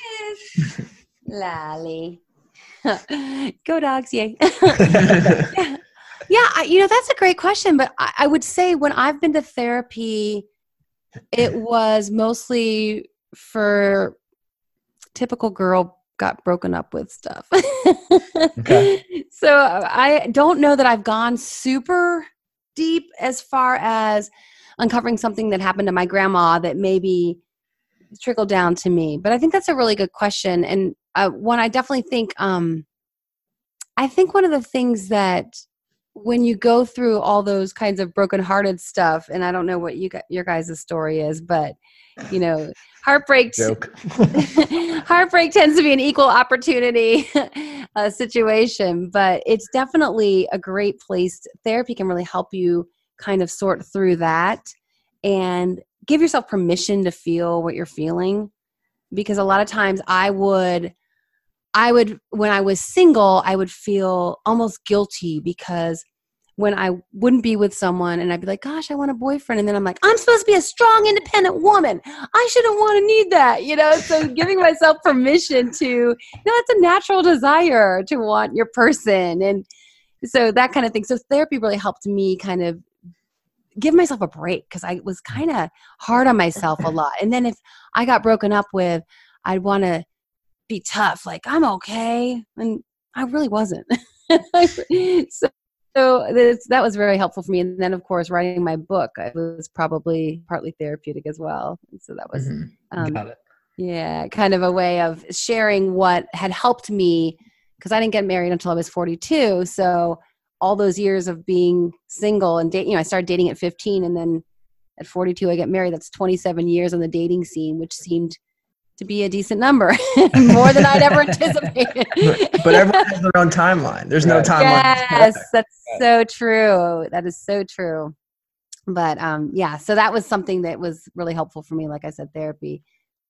Lolly. Go dogs, yay. yeah, yeah I, you know, that's a great question. But I, I would say when I've been to therapy, it was mostly for typical girl got broken up with stuff. Okay. So I don't know that I've gone super deep as far as uncovering something that happened to my grandma that maybe trickled down to me. But I think that's a really good question, and uh, one I definitely think. Um, I think one of the things that when you go through all those kinds of brokenhearted stuff, and I don't know what you got, your guys' story is, but you know, heartbreak Joke. heartbreak tends to be an equal opportunity uh, situation, but it's definitely a great place. Therapy can really help you kind of sort through that and give yourself permission to feel what you're feeling. Because a lot of times I would, I would, when I was single, I would feel almost guilty because when I wouldn't be with someone and I'd be like, gosh, I want a boyfriend. And then I'm like, I'm supposed to be a strong, independent woman. I shouldn't want to need that, you know? So giving myself permission to, you know, it's a natural desire to want your person. And so that kind of thing. So therapy really helped me kind of give myself a break because I was kind of hard on myself a lot. And then if I got broken up with, I'd want to be tough, like, I'm okay. And I really wasn't. so so that's, that was very helpful for me and then of course writing my book it was probably partly therapeutic as well and so that was Mhm. um, yeah kind of a way of sharing what had helped me because i didn't get married until i was 42 so all those years of being single and dating you know i started dating at 15 and then at 42 i get married that's 27 years on the dating scene which seemed to be a decent number more than i'd ever anticipated but everyone has their own timeline. There's no timeline. Yes, that's so true. That is so true. But um, yeah, so that was something that was really helpful for me. Like I said, therapy.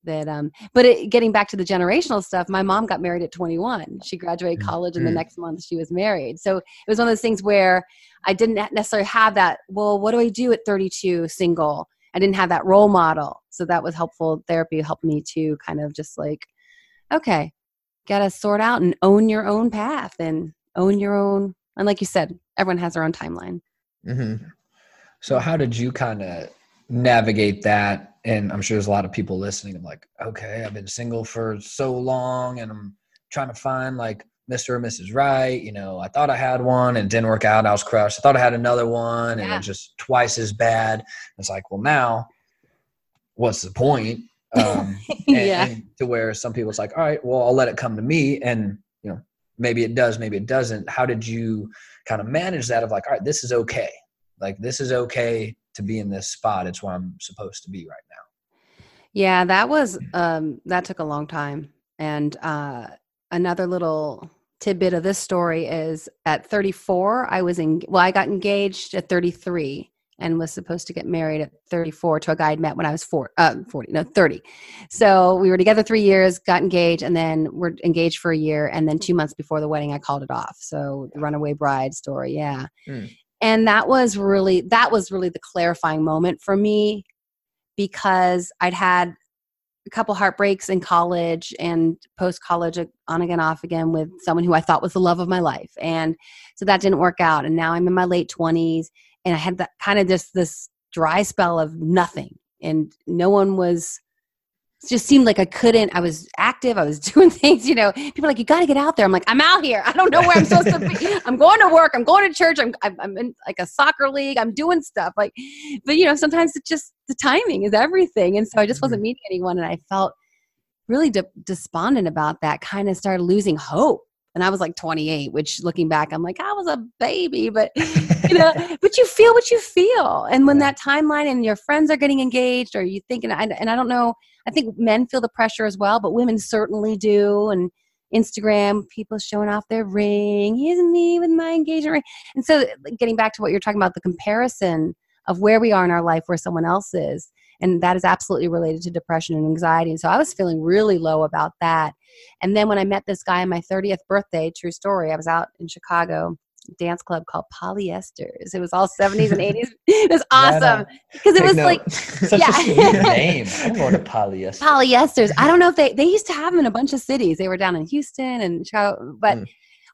That um, but it, getting back to the generational stuff, my mom got married at 21. She graduated college, and the next month she was married. So it was one of those things where I didn't necessarily have that. Well, what do I do at 32, single? I didn't have that role model, so that was helpful. Therapy helped me to kind of just like, okay, gotta sort out and own your own path and own your own and like you said everyone has their own timeline hmm So how did you kind of navigate that and I'm sure there's a lot of people listening. I'm like, okay, I've been single for so long, and I'm trying to find like Mr. or Mrs. Right. You know, I thought I had one and it didn't work out. I was crushed. I thought I had another one and Yeah. it just twice as bad. It's like, well, now what's the point? Um, and, yeah. and to where some people it's like, all right, well, I'll let it come to me. And, you know, maybe it does, maybe it doesn't. How did you kind of manage that of like, all right, this is okay. Like, this is okay to be in this spot. It's where I'm supposed to be right now. Yeah, that was um that took a long time. And uh another little tidbit of this story is at 34, I was in well, I got engaged at 33 and was supposed to get married at 34 to a guy I'd met when I was four, uh, 40, no, 30. So we were together three years, got engaged, and then we're engaged for a year. And then two months before the wedding, I called it off. So the runaway bride story, yeah. Mm. And that was really, that was really the clarifying moment for me because I'd had a couple heartbreaks in college and post college uh, on again off again with someone who I thought was the love of my life. And so that didn't work out and now I'm in my late 20s and I had that kind of just this dry spell of nothing and no one was just seemed like I couldn't I was active I was doing things you know. People are like you got to get out there. I'm like I'm out here. I don't know where I'm supposed to be. I'm going to work. I'm going to church. I'm I'm I'm in like a soccer league. I'm doing stuff. Like but you know sometimes it's just the timing is everything. And so i just wasn't mm-hmm. meeting anyone and i felt really de- despondent about that kind of started losing hope. And i was like 28 which looking back i'm like i was a baby but you know but you feel what you feel. And when that timeline and your friends are getting engaged or you thinking and and i don't know i think men feel the pressure as well but women certainly do. And instagram people showing off their ring. Here's me with my engagement ring. And so getting back to what you're talking about the comparison of where we are in our life where someone else is. And that is absolutely related to depression and anxiety. And so i was feeling really low about that. And then when i met this guy on my 30th birthday true story i was out in chicago dance club called polyesters it was all 70s and 80s it was awesome because it was like Such Yeah. a sweet name. I'm going to polyester. polyesters. I don't know if they they used to have them in a bunch of cities. They were down in Houston and Chicago. But Mm.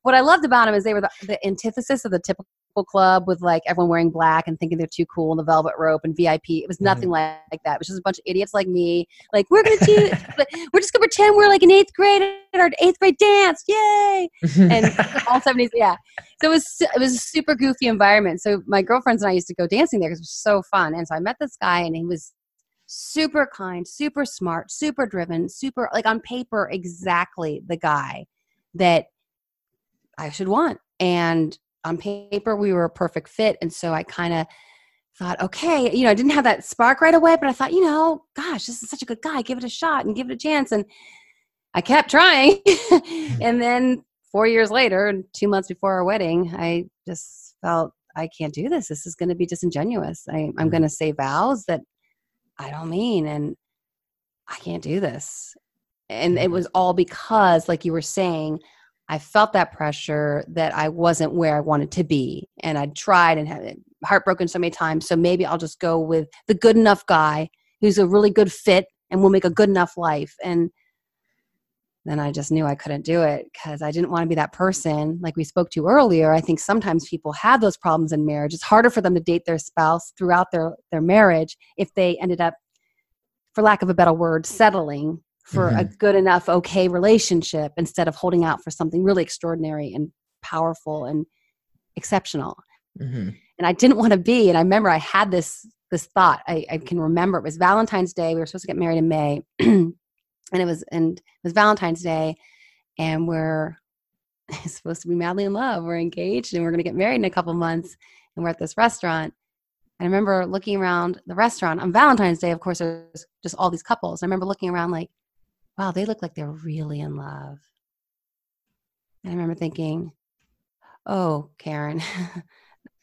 what I loved about them is they were the, the antithesis of the typical club with like everyone wearing black and thinking they're too cool and the velvet rope and VIP. It was nothing like, like that. It was just a bunch of idiots like me. Like we're gonna do, we're just gonna pretend we're like in eighth grade at our eighth grade dance. Yay! and all 70s yeah so it was it was a super goofy environment so my girlfriends and i used to go dancing there because it was so fun and so i met this guy and he was super kind super smart super driven super like on paper exactly the guy that i should want and on paper we were a perfect fit. And so i kind of thought okay you know i didn't have that spark right away but i thought you know gosh this is such a good guy. Give it a shot and give it a chance. And i kept trying. And then four years later and two months before our wedding i just felt i can't do this. This is going to be disingenuous. I, i'm mm-hmm. going to say vows that i don't mean and i can't do this. And it mm-hmm. was all because like you were saying i felt that pressure that i wasn't where i wanted to be and i'd tried and had heartbroken so many times so maybe i'll just go with the good enough guy who's a really good fit and will make a good enough life and then I just knew I couldn't do it because I didn't want to be that person. Like we spoke to earlier, I think sometimes people have those problems in marriage. It's harder for them to date their spouse throughout their, their marriage if they ended up, for lack of a better word, settling for a good enough, okay relationship instead of holding out for something really extraordinary and powerful and exceptional Mhm. and I didn't want to be. And I remember I had this this thought. I, I can remember it was Valentine's Day. We were supposed to get married in May, and it was and it was Valentine's Day, and we're supposed to be madly in love. We're engaged, and we're going to get married in a couple months. And we're at this restaurant. And I remember looking around the restaurant on Valentine's Day. Of course, there's just all these couples. I remember looking around like, wow, they look like they're really in love. And I remember thinking, oh, Karin.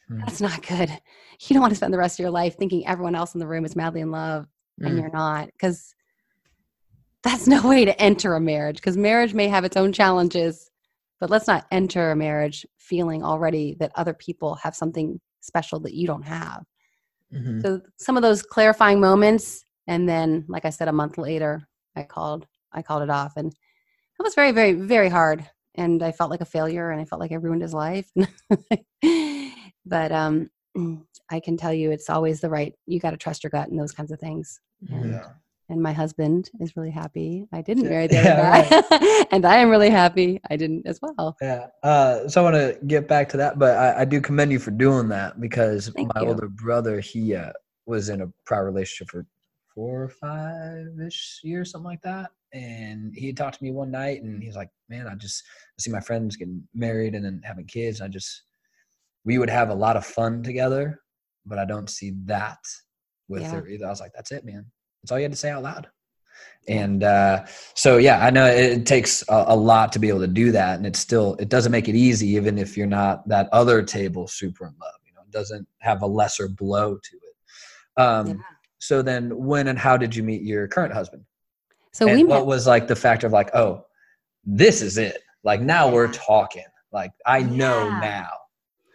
Hmm. That's not good. You don't want to spend the rest of your life thinking everyone else in the room is madly in love and Mm. you're not because that's no way to enter a marriage because marriage may have its own challenges but let's not enter a marriage feeling already that other people have something special that you don't have Mhm. so some of those clarifying moments and then like i said a month later i called i called it off and it was very very very hard and i felt like a failure and i felt like i ruined his life but um I can tell you it's always the right. You got to trust your gut and those kinds of things. And, Yeah. and my husband is really happy. I didn't marry the Yeah, guy, and I am really happy. I didn't as well. Yeah. Uh, so I want to get back to that, but I, I do commend you for doing that because Thank my you. older brother, he uh, was in a prior relationship for four or five ish years, something like that. And he had talked to me one night and he's like, man, I just I see my friends getting married and then having kids. I just, we would have a lot of fun together, but I don't see that with Yeah. her either. I was like, that's it, man. That's all you had to say out loud. And uh, so, yeah, I know it, it takes a, a lot to be able to do that, and it's still it doesn't make it easy, even if you're not that other table super in love. You know, it doesn't have a lesser blow to it. Um, Yeah. So then, when and how did you meet your current husband? So and we what was like the factor of like, oh, this is it. Like now we're talking. Like I know Yeah. now,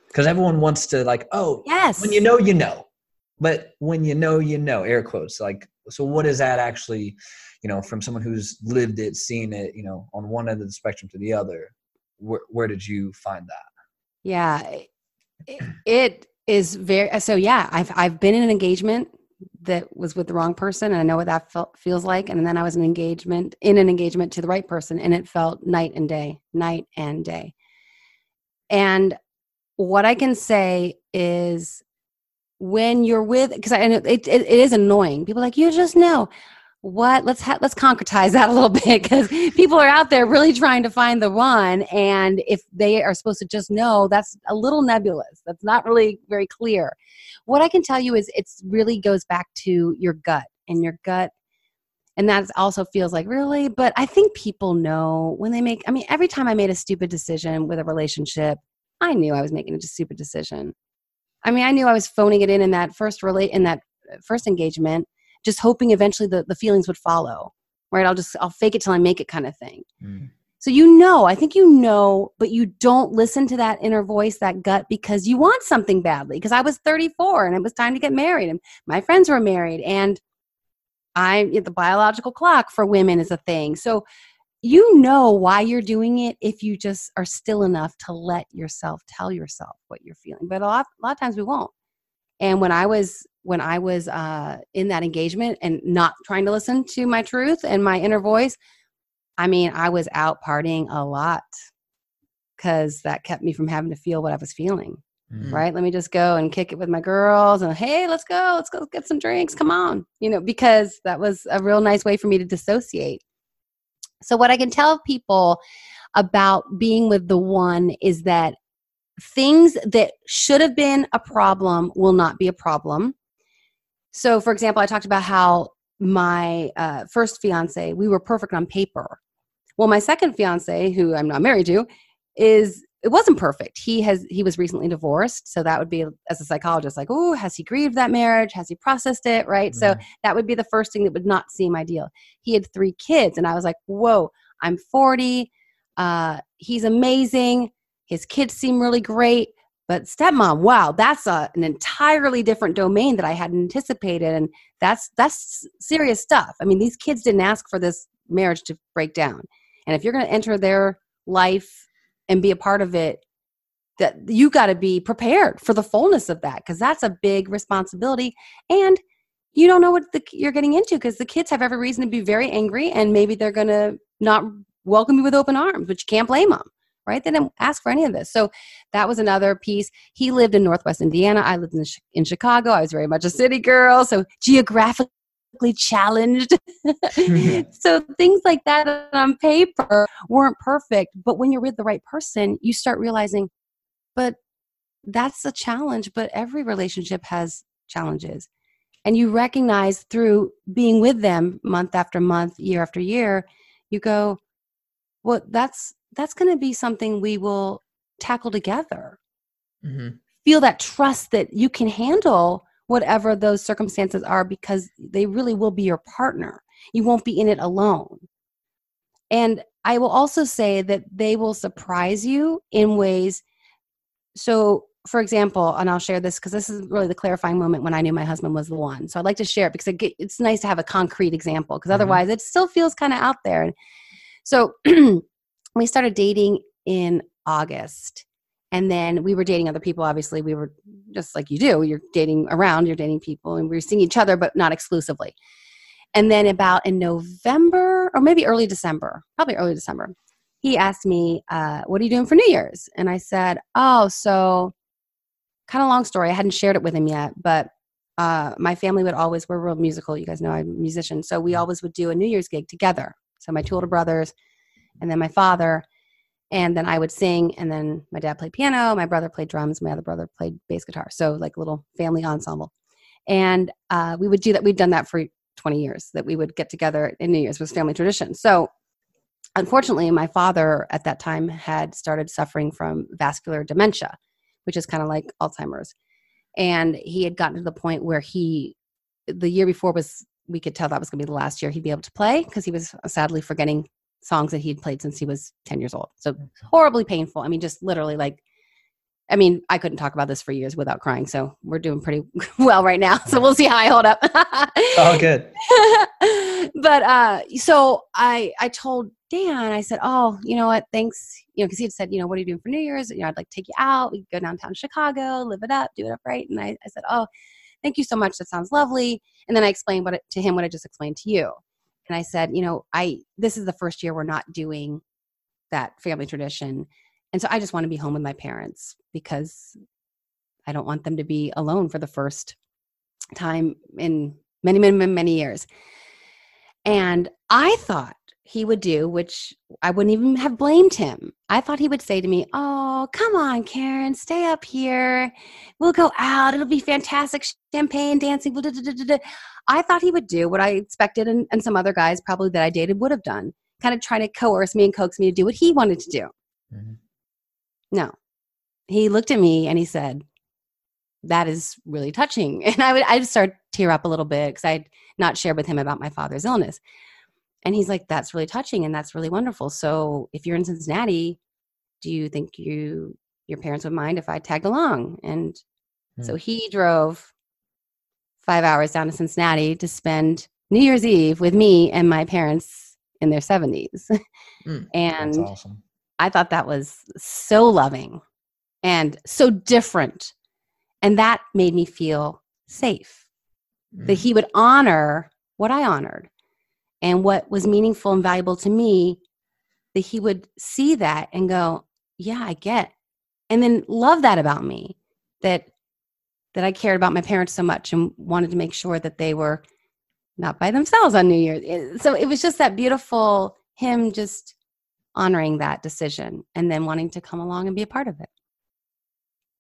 because everyone wants to like, oh, Yes. when you know, you know. But when you know, you know. Air quotes. Like, so what is that actually? You know, from someone who's lived it, seen it. You know, on one end of the spectrum to the other. Where, where did you find that? Yeah, it, it is very. So yeah, I've I've been in an engagement that was with the wrong person, and I know what that felt, feels like. And then I was in engagement in an engagement to the right person, and it felt night and day, night and day. And what I can say is, when you're with, because I and it, it, it is annoying. People like you just know what? Let's ha- let's concretize that a little bit because people are out there really trying to find the one and if they are supposed to just know that's a little nebulous. That's not really very clear. What i can tell you is it's really goes back to your gut and your gut and that also feels like really? But i think people know when they make i mean every time i made a stupid decision with a relationship i knew i was making a stupid decision. I mean i knew i was phoning it in in that first relate in that uh, first engagement just hoping eventually the, the feelings would follow right? I'll just i'll fake it till i make it kind of thing. Mm. So you know i think you know but you don't listen to that inner voice that gut because you want something badly. Because i was 34 and it was time to get married and my friends were married and i the biological clock for women is a thing. So you know why you're doing it if you just are still enough to let yourself tell yourself what you're feeling. But a lot, a lot of times we won't. And when i was when i was uh, in that engagement and not trying to listen to my truth and my inner voice i mean i was out partying a lot because that kept me from having to feel what i was feeling Mm. right? Let me just go and kick it with my girls and hey let's go let's go get some drinks come on you know because that was a real nice way for me to dissociate. So what i can tell people about being with the one is that things that should have been a problem will not be a problem so for example i talked about how my uh, first fiance we were perfect on paper. Well my second fiance who i'm not married to is it wasn't perfect. He has he was recently divorced so that would be as a psychologist like oh has he grieved that marriage? Has he processed it? Right? So Mhm. that would be the first thing that would not seem ideal. He had three kids and i was like whoa i'm 40 uh, he's amazing his kids seem really great but stepmom wow that's a, an entirely different domain that i hadn't anticipated and that's that's serious stuff. I mean these kids didn't ask for this marriage to break down. And if you're going to enter their life and be a part of it that you got to be prepared for the fullness of that because that's a big responsibility. And you don't know what the, you're getting into because the kids have every reason to be very angry and maybe they're going to not welcome you with open arms but you can't blame them right? They didn't ask for any of this. So that was another piece. He lived in northwest indiana. I lived in, in chicago. I was very much a city girl so geographically challenged. Mm-hmm. So things like that on paper weren't perfect but when you're with the right person you start realizing but that's a challenge but every relationship has challenges. And you recognize through being with them month after month year after year you go well that's that's going to be something we will tackle together hmm feel that trust that you can handle whatever those circumstances are because they really will be your partner. You won't be in it alone. And I will also say that they will surprise you in ways. So, for example, and I'll share this because this is really the clarifying moment when I knew my husband was the one. So I'd like to share it because it get, it's nice to have a concrete example because Mhm. otherwise it still feels kind of out there. So we started dating in August And then we were dating other people. Obviously, we were just like you do. You're dating around, you're dating people, and we were seeing each other, but not exclusively. And then about in November or maybe early December, probably early December, he asked me, uh, "What are you doing for New Year's?" And I said, "Oh, so kind of long story. I hadn't shared it with him yet, but uh, my family would always we're real musical. You guys know I'm a musician, so we always would do a New Year's gig together. So my two older brothers, and then my father, and then I would sing, and then my dad played piano, my brother played drums, my other brother played bass guitar. So like a little family ensemble, and uh, we would do that. We'd done that for 20 years. That we would get together in New Year's was family tradition. So unfortunately, my father at that time had started suffering from vascular dementia, which is kind of like Alzheimer's and he had gotten to the point where he the year before was we could tell that was going to be the last year he'd be able to play because he was sadly forgetting songs that he'd played since he was 10 years old. So horribly painful. I mean just literally like i mean i couldn't talk about this for years without crying so we're doing pretty well right now so we'll see how i hold up. Oh good. But uh so i i told dan i said oh you know what? Thanks. You know because he had said you know what are you doing for new year's? You know i'd like to take you out. We go downtown chicago live it up do it up right and i, I said oh thank you so much. That sounds lovely. And then i explained what it, to him what i just explained to you and i said you know i this is the first year we're not doing that family tradition and so i just want to be home with my parents because i don't want them to be alone for the first time in many many many, many years. And I thought he would do, which I wouldn't even have blamed him. I thought he would say to me, Oh, come on, Karin, stay up here. We'll go out. It'll be fantastic. Champagne, dancing. Blah, blah, blah, I thought he would do what I expected, and, and some other guys probably that I dated would have done, kind of trying to coerce me and coax me to do what he wanted to do. Mm-hmm. No. He looked at me and he said, That is really touching. And I would I would start tear up a little bit because I'd not shared with him about my father's illness. And he's like, that's really touching and that's really wonderful. So if you're in Cincinnati, do you think you your parents would mind if I tagged along? And hmm. so he drove five hours down to Cincinnati to spend New Year's Eve with me and my parents in their 70s. Mm, and awesome. I thought that was so loving and so different. And that made me feel safe mm. that he would honor what I honored and what was meaningful and valuable to me, that he would see that and go, Yeah, I get. And then love that about me that that I cared about my parents so much and wanted to make sure that they were not by themselves on New Year's. So it was just that beautiful him just honoring that decision and then wanting to come along and be a part of it.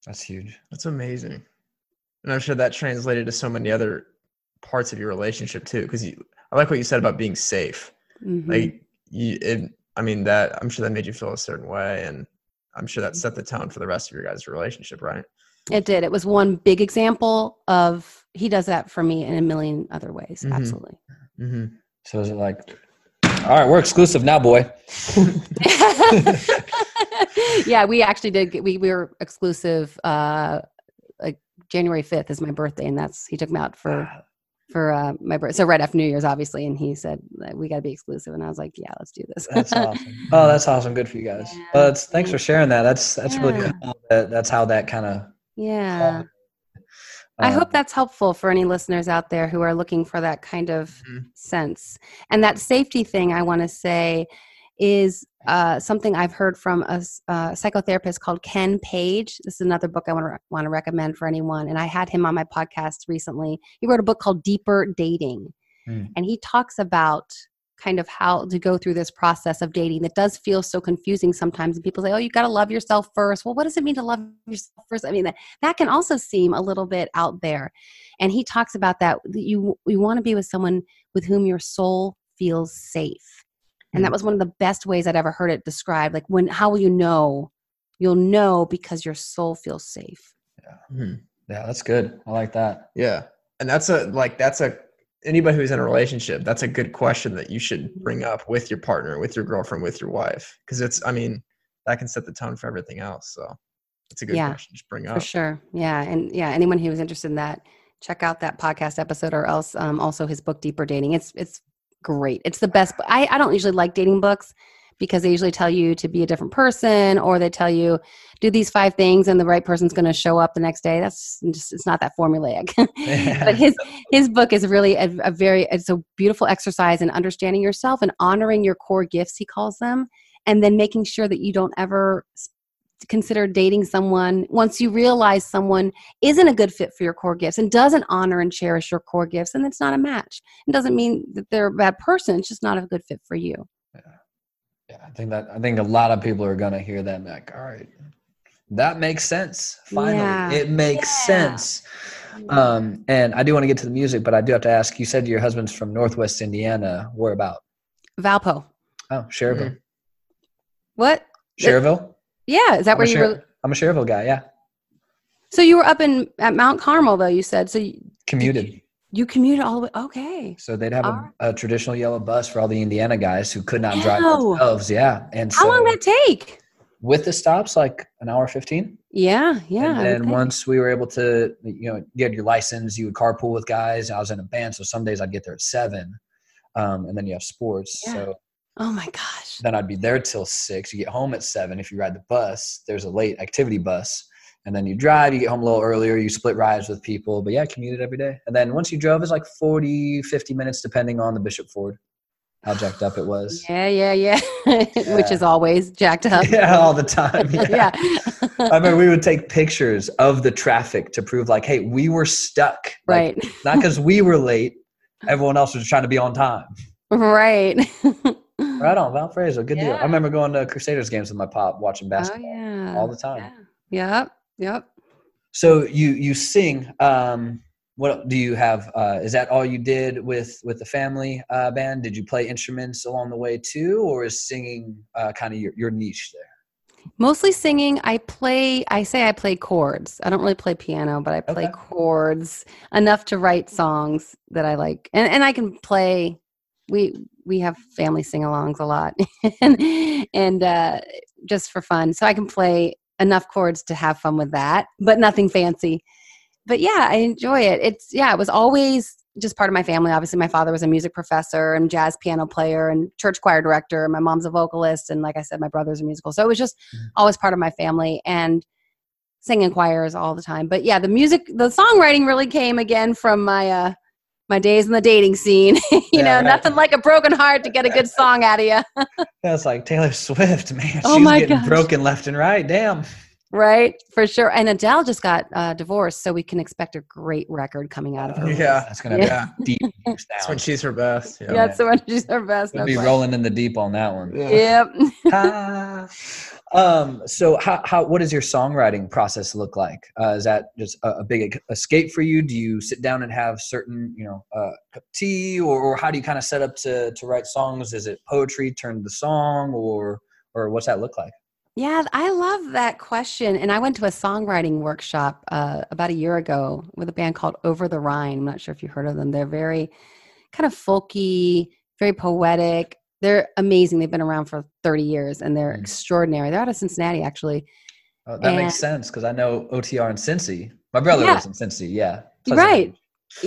That's huge. That's amazing. And I'm sure that translated to so many other parts of your relationship too because you i like what you said about being safe mm-hmm. like you it, i mean that i'm sure that made you feel a certain way and i'm sure that set the tone for the rest of your guys relationship right it did it was one big example of he does that for me in a million other ways mm-hmm. absolutely mm-hmm. so is it like all right we're exclusive now boy yeah we actually did we, we were exclusive uh like january 5th is my birthday and that's he took me out for for uh, my birthday. So right after New Year's, obviously, and he said we got to be exclusive, and I was like, yeah, let's do this. that's awesome. Oh, that's awesome. Good for you guys. Yeah. Well, that's thanks for sharing that. That's that's yeah. really cool. That, that's how that kind of yeah. I hope um, that's helpful for any listeners out there who are looking for that kind of mm-hmm. sense. And that safety thing, I want to say, is uh, something I've heard from a, a, psychotherapist called Ken Page. This is another book I want to re- want to recommend for anyone. And I had him on my podcast recently. He wrote a book called Deeper Dating, mm. and he talks about kind of how to go through this process of dating that does feel so confusing sometimes and people say oh you got to love yourself first well what does it mean to love yourself first i mean that, that can also seem a little bit out there and he talks about that you you want to be with someone with whom your soul feels safe and that mm. was one of the best ways i'd ever heard it described like when how will you know? You'll know because your soul feels safe. Yeah. Mm-hmm. yeah that's good. I like that. Yeah. And that's a like that's a anybody who's in a relationship that's a good question that you should bring up with your partner with your girlfriend with your wife because it's i mean that can set the tone for everything else so it's a good yeah, question to bring up. for sure. Yeah and yeah anyone who is interested in that check out that podcast episode or else um, also his book deeper dating. It's it's great. It's the best. I, I don't usually like dating books because they usually tell you to be a different person or they tell you do these five things and the right person's going to show up the next day that's just it's not that formulaic but his his book is really a, a very it's a beautiful exercise in understanding yourself and honoring your core gifts he calls them and then making sure that you don't ever consider dating someone once you realize someone isn't a good fit for your core gifts and doesn't honor and cherish your core gifts and it's not a match it doesn't mean that they're a bad person it's just not a good fit for you Yeah, yeah I think that I think a lot of people are gonna hear that and like, all right, that makes sense. Finally, Yeah. it makes Yeah. sense. Um, and I do want to get to the music, but I do have to ask. You said your husband's from Northwest Indiana. Where about? valpo Oh, Schererville. what Schererville. Yeah is that I'm where you were I'm a Schererville guy. Yeah, so you were up in at mount carmel though you said so you, commuted. you commuted all the way okay So they'd have a, a traditional yellow bus for all the Indiana guys who could not drive Ew. themselves. Yeah, and how so long did that take with the stops, like an hour fifteen. yeah yeah and then once we were able to, you know, get your license, you would carpool with guys. I was in a band, so some days I'd get there at seven, um, and then you have sports. Yeah. So oh my gosh then I'd be there till six. You get home at seven. If you ride the bus, there's a late activity bus, and then you drive. You get home a little earlier. You split rides with people, but yeah, I commuted every day. And then once you drove, it's like 40, 50 minutes, depending on the Bishop Ford, how jacked up it was. yeah yeah yeah which is always jacked up Yeah, all the time. yeah, Yeah. I remember we would take pictures of the traffic to prove, like, hey, we were stuck. Like, right not because we were late. Everyone else was trying to be on time. right Right on, Valparaiso. Good deal. I remember going to Crusaders games with my pop, watching oh basketball yeah all the time. yeah. yep yep So you you sing. Um, what do you have? Uh, is that all you did with with the family uh, band? Did you play instruments along the way too, or is singing uh, kind of your, your niche there? mostly singing i play i say i play chords i don't really play piano but i play Okay. chords enough to write songs that i like and, and i can play we we have family sing-alongs a lot and, and uh, just for fun. So i can play enough chords to have fun with that but nothing fancy. But yeah i enjoy it. It's yeah it was always just part of my family. Obviously my father was a music professor and jazz piano player and church choir director. My mom's a vocalist and like i said my brother's a musical. So it was just always part of my family and singing choirs all the time. But yeah the music the songwriting really came again from my uh my days in the dating scene you Yeah, know right. nothing like a broken heart to get a good song out of you That's like Taylor Swift, man. Oh She's my getting gosh. broken left and right. Damn. Right for sure and adele just got uh, divorced so we can expect a great record coming out of her Yeah. that's gonna Yeah. be deep That's when she's her best. Yeah. yeah, so when she's her best We'll no be question. rolling in the deep on that one. yep Ah. um, so how, how what does your songwriting process look like? Uh, is that just a, a big escape for you? Do you sit down and have certain, you know, uh, cup of tea, or, or how do you kind of set up to to write songs? Is it poetry turned to song, or or what's that look like? Yeah, I love that question. And I went to a songwriting workshop uh, about a year ago with a band called Over the Rhine. I'm not sure if you've heard of them. They're very kind of folky, very poetic. They're amazing. They've been around for 30 years and they're Mm. extraordinary. They're out of Cincinnati, actually. Uh, that makes sense because I know OTR and Cincy. My brother Yeah. lives in Cincy. Yeah, Right. You're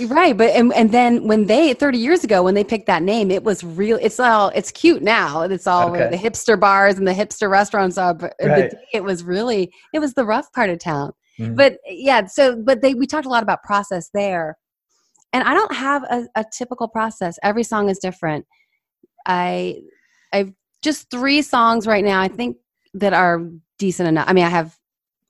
Right, but and, and then when they 30 years ago when they picked that name, it was real. It's all it's cute now. It's all Okay. the hipster bars and the hipster restaurants are. But Right. it was really it was the rough part of town. Mhm. But yeah, so but they we talked a lot about process there, and I don't have a, a typical process. Every song is different. I I've just three songs right now. I think that are decent enough. I mean, I have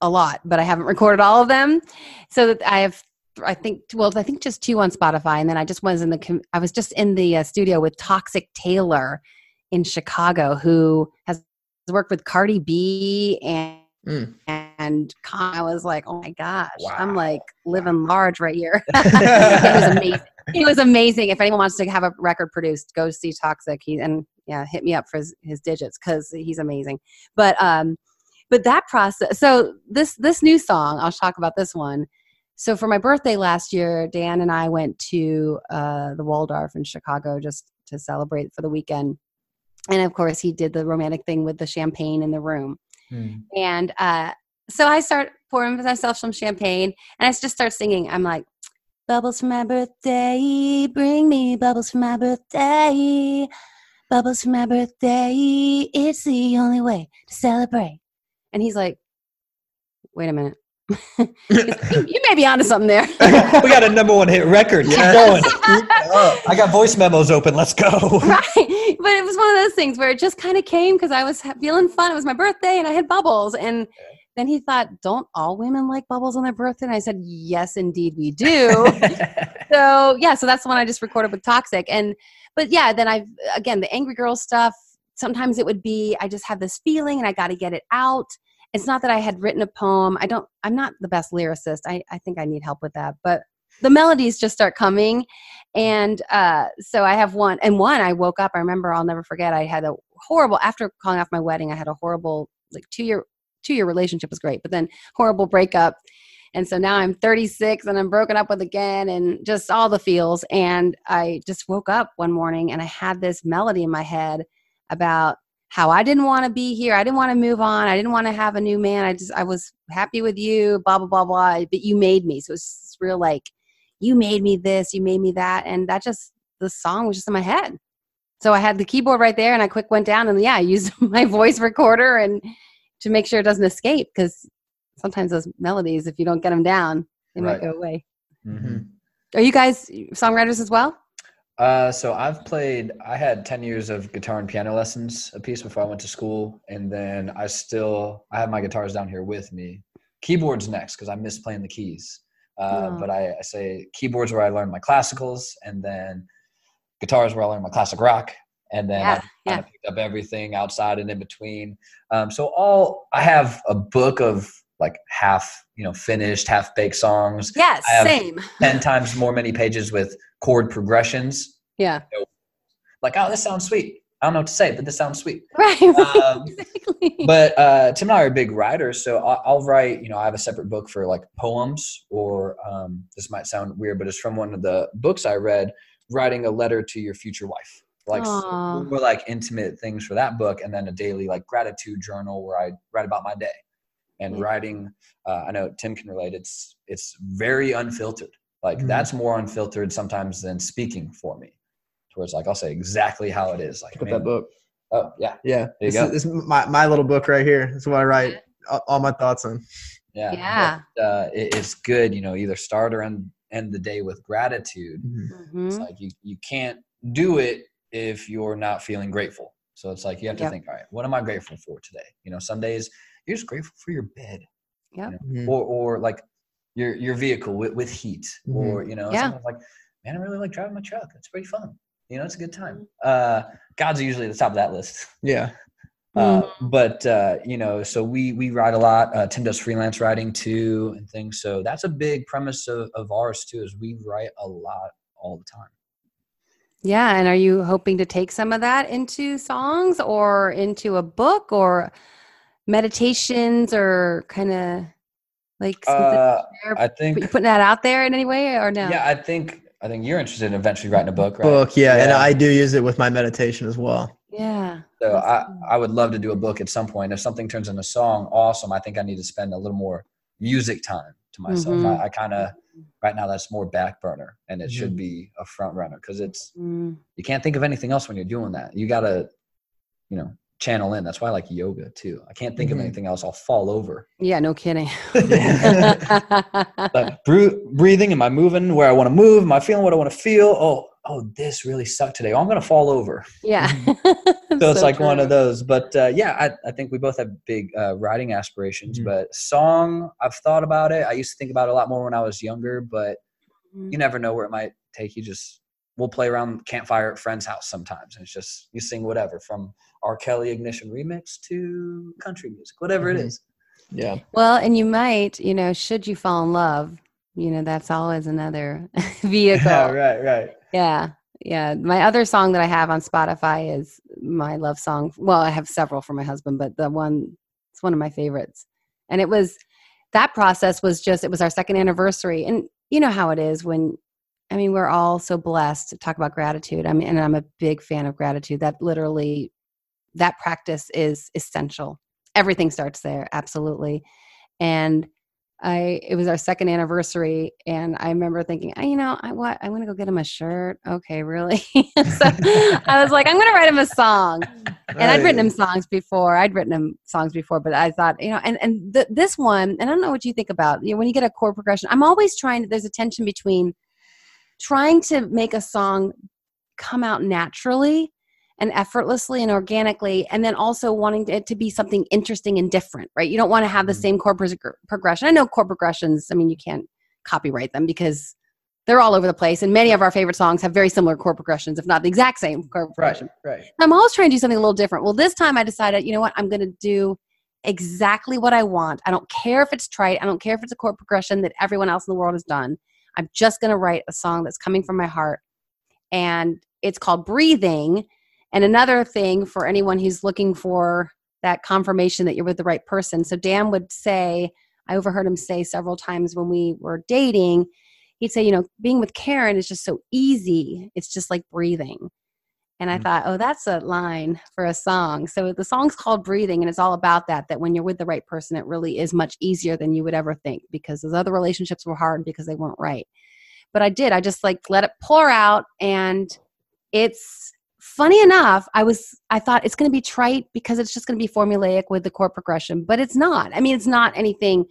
a lot, but I haven't recorded all of them. So that I have, I think, well, I think just two on Spotify, and then I just was in the, I was just in the uh, studio with Toxic Taylor in Chicago, who has worked with Cardi B and. Mm. And I was like, "Oh my gosh, I'm like living large right here." it was amazing. It was amazing. If anyone wants to have a record produced, go see Toxic. He and yeah, hit me up for his, his digits because he's amazing. But um, but that process. So this this new song, I'll talk about this one. So for my birthday last year, Dan and I went to uh, the Waldorf in Chicago just to celebrate for the weekend. And of course, he did the romantic thing with the champagne in the room. Mm. And uh, so I start pouring myself some champagne and I just start singing. I'm like, Bubbles for my birthday, bring me bubbles for my birthday. bubbles for my birthday. It's the only way to celebrate. And he's like, wait a minute. He goes, you, you may be onto something there. we got a number one hit record. Keep going. I got voice memos open. Let's go. right. But it was one of those things where it just kind of came because I was feeling fun. It was my birthday and I had bubbles. And then he thought, don't all women like bubbles on their birthday? And I said, yes, indeed we do. so yeah, so that's the one I just recorded with Toxic. And but yeah, then I've again the angry girl stuff. Sometimes it would be I just have this feeling and I got to get it out. It's not that I had written a poem. I don't. I'm not the best lyricist. I I think I need help with that. But the melodies just start coming, and uh, so I have one. And one I woke up. I remember. I'll never forget. I had a horrible after calling off my wedding. I had a horrible like two year two year relationship was great, but then horrible breakup. And so now I'm 36 and I'm broken up with again and just all the feels. And I just woke up one morning and I had this melody in my head about how I didn't want to be here. I didn't want to move on. I didn't want to have a new man. I just, I was happy with you, blah, blah, blah, blah. But you made me. So it's real like, you made me this, you made me that. And that just, the song was just in my head. So I had the keyboard right there and I quick went down and yeah, I used my voice recorder and to make sure it doesn't escape because sometimes those melodies, if you don't get them down, they Right. might go away. Mhm. Are you guys songwriters as well? Uh, so I've played. I had ten years of guitar and piano lessons a piece before I went to school, and then I still I have my guitars down here with me. Keyboards next because I miss playing the keys. Uh, Oh. But I, I say keyboards where I learned my classicals, and then guitars where I learned my classic rock, and then Yeah, I kind of picked up everything outside and in between. Um, so all I have a book of like half you know finished, half baked songs. Yes, I same. Ten times more many pages with chord progressions Yeah. like, oh, this sounds sweet. I don't know what to say, but this sounds sweet. Right. Um, exactly. but uh, Tim and I are big writers, so I'll, I'll write. You know, I have a separate book for like poems, or um, this might sound weird, but it's from one of the books I read, writing a letter to your future wife. Like more like intimate things for that book, and then a daily like gratitude journal where I write about my day. And Yeah. writing, uh, I know Tim can relate. It's it's very unfiltered. Like Mhm. that's more unfiltered sometimes than speaking for me. Towards like I'll say exactly how it is. Like Pick up man, that book. Oh yeah, Yeah. There you this, go. Is, this is my, my little book right here. This is what I write all, all my thoughts on. yeah, Yeah. But, uh, it, it's good, you know, either start or end end the day with gratitude. It's Mhm. like you you can't do it if you're not feeling grateful. So it's like you have to Yep. think, all right, what am I grateful for today? You know, some days you're just grateful for your bed, Yep. Mhm. or or like your your vehicle with, with heat, Mhm. or you know, Yeah. sometimes like, man, I really like driving my truck. It's pretty fun. You know, it's a good time. Mm-hmm. Uh, God's usually at the top of that list. Yeah. Uh, Mm-hmm. but uh, you know, so we we ride a lot. Uh, Tim does freelance writing too and things. So that's a big premise of, of ours too. Is we write a lot all the time. Yeah. And are you hoping to take some of that into songs or into a book or meditations or kind of like something Uh, there? I you think. putting that out there in any way or no? Yeah, I think I think you're interested in eventually writing a book, right? Book. Yeah. And I do use it with my meditation as well. Yeah. So That's I, cool. I would love to do a book at some point. If something turns into a song, awesome. I think I need to spend a little more music time to myself. Mhm. I, I kind of right now that's more back burner, and it should be a front runner because it's Mm. you can't think of anything else when you're doing that. You gotta, you know, channel in. That's why I like yoga too. I can't think Mhm. of anything else. I'll fall over. Yeah. No kidding. Bru- breathing. Am I moving where I want to move? Am I feeling what I want to feel? Oh, oh, this really sucked today. Oh, I'm gonna fall over. yeah. so it's like one of those but uh, yeah I, I think we both have big uh, writing aspirations Mhm. but song i've thought about it i used to think about it a lot more when i was younger but Mhm. you never know where it might take you just we'll play around campfire at friend's house sometimes and it's just you sing whatever from r kelly ignition remix to country music whatever it Mhm. is Yeah. Well, and you might, you know, should you fall in love, you know, that's always another vehicle. Yeah. Right. Right. Yeah. Yeah. My other song that I have on Spotify is my love song. Well, I have several for my husband, but the one, it's one of my favorites. And it was, that process was just, it was our second anniversary. And you know how it is when, I mean, we're all so blessed to talk about gratitude. I mean, and I'm a big fan of gratitude. That literally, that practice is essential. Everything starts there. Absolutely. And I it was our second anniversary, and I remember thinking, oh, you know, I what I'm gonna go get him a shirt. Okay, really? so I was like, I'm gonna write him a song, and I'd written him songs before. I'd written him songs before, but I thought, you know, and and th- this one, and I don't know what you think about. You know, when you get a chord progression, I'm always trying. to There's a tension between trying to make a song come out naturally and effortlessly and organically and then also wanting it to be something interesting and different right? You don't want to have the mm-hmm. same chord pro- progression. I know chord progressions i mean you can't copyright them because they're all over the place and many of our favorite songs have very similar chord progressions if not the exact same chord progression. right, right. i'm always trying to do something a little different. Well this time i decided you know what? I'm going to do exactly what i want. I don't care if it's trite i don't care if it's a chord progression that everyone else in the world has done. I'm just going to write a song that's coming from my heart and it's called breathing and another thing for anyone who's looking for that confirmation that you're with the right person. So Dan would say, I overheard him say several times when we were dating, he'd say, you know, being with Karin is just so easy. It's just like breathing. And I mm-hmm. thought, oh, that's a line for a song. So the song's called Breathing, and it's all about that, that when you're with the right person, it really is much easier than you would ever think because those other relationships were hard because they weren't right. But I did, I just like let it pour out, and it's funny enough, I was I thought it's going to be trite because it's just going to be formulaic with the chord progression, but it's not. I mean, it's not anything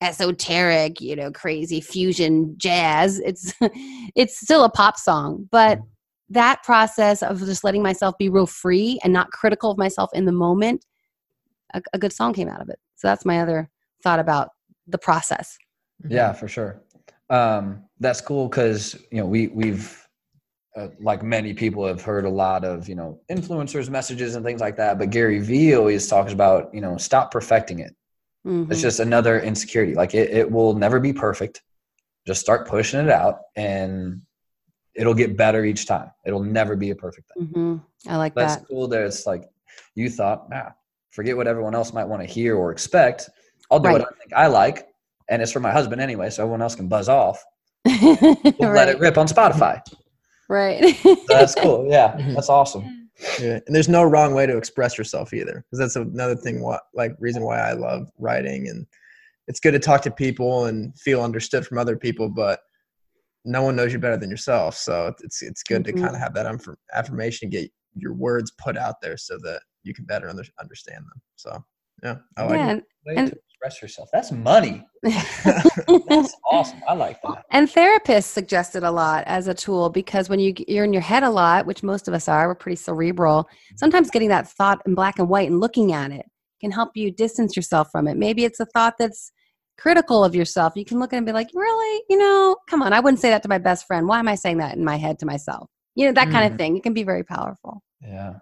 esoteric, you know, crazy fusion jazz. It's it's still a pop song, but that process of just letting myself be real free and not critical of myself in the moment, a, a good song came out of it. So that's my other thought about the process. Yeah, for sure. Um, that's cool because you know we we've uh, like many people have heard a lot of you know influencers messages and things like that but gary vee always talks about you know stop perfecting it. Mm-hmm. it's just another insecurity. Like it, it will never be perfect. Just start pushing it out and it'll get better each time. It'll never be a perfect thing. Mm-hmm. i like that's that. cool that it's like you thought nah, forget what everyone else might want to hear or expect. I'll do right. what i think i like and it's for my husband anyway so everyone else can buzz off. We'll right. let it rip on spotify Right. that's cool. Yeah, that's awesome. Yeah, and there's no wrong way to express yourself either, because that's another thing. What like reason why I love writing, and it's good to talk to people and feel understood from other people, but no one knows you better than yourself. So it's it's good mm-hmm. to kind of have that affirmation, get your words put out there, so that you can better under, understand them. So yeah, I like yeah, it. And, express yourself. That's money. That's awesome. I like that. And therapists suggested a lot as a tool because when you you're in your head a lot, which most of us are, we're pretty cerebral. Sometimes getting that thought in black and white and looking at it can help you distance yourself from it. Maybe it's a thought that's critical of yourself. You can look at it and be like, "Really? You know, come on. I wouldn't say that to my best friend. Why am I saying that in my head to myself?" You know, that mm. kind of thing. It can be very powerful. Yeah.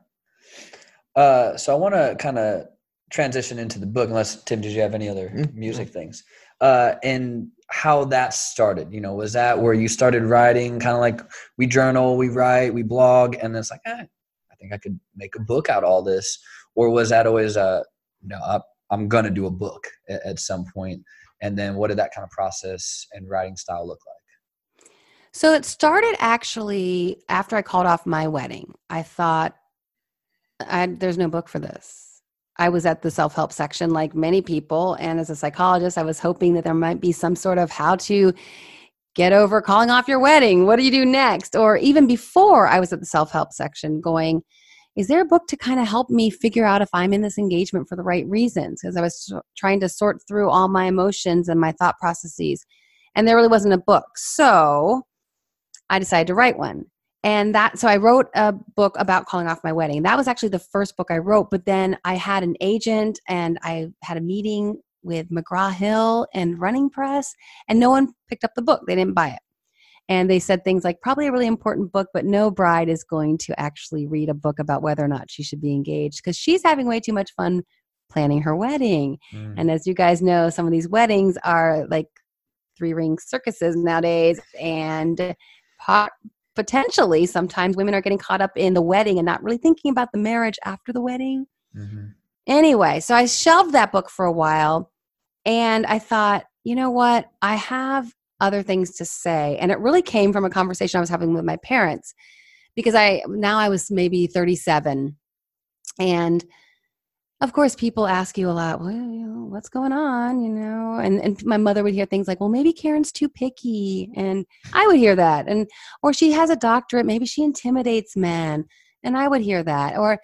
Uh, so I want to kind of transition into the book unless tim did you have any other mm-hmm. music things? Uh and how that started you know was that where you started writing kind of like we journal we write we blog and then it's like eh, i think i could make a book out all this or was that always uh no I, i'm gonna do a book at, at some point and then what did that kind of process and writing style look like? So it started actually after i called off my wedding. I thought I, there's no book for this I was at the self help section like many people. And as a psychologist, I was hoping that there might be some sort of how to get over calling off your wedding. What do you do next? Or even before I was at the self help section going, is there a book to kind of help me figure out if I'm in this engagement for the right reasons? Because I was trying to sort through all my emotions and my thought processes. And there really wasn't a book. So I decided to write one and that so i wrote a book about calling off my wedding. That was actually the first book i wrote but then i had an agent and i had a meeting with mcgraw-hill and running press and no one picked up the book. They didn't buy it. And they said things like probably a really important book but no bride is going to actually read a book about whether or not she should be engaged because she's having way too much fun planning her wedding. Mm. and as you guys know some of these weddings are like three ring circuses nowadays and pot, potentially sometimes women are getting caught up in the wedding and not really thinking about the marriage after the wedding. Mm-hmm. Anyway, so I shelved that book for a while and I thought, you know what? I have other things to say. And it really came from a conversation I was having with my parents because I now I was maybe 37 and of course, people ask you a lot, well, you know, what's going on, you know? And and my mother would hear things like, well, maybe Karin's too picky, and I would hear that, and or she has a doctorate, maybe she intimidates men, and I would hear that, or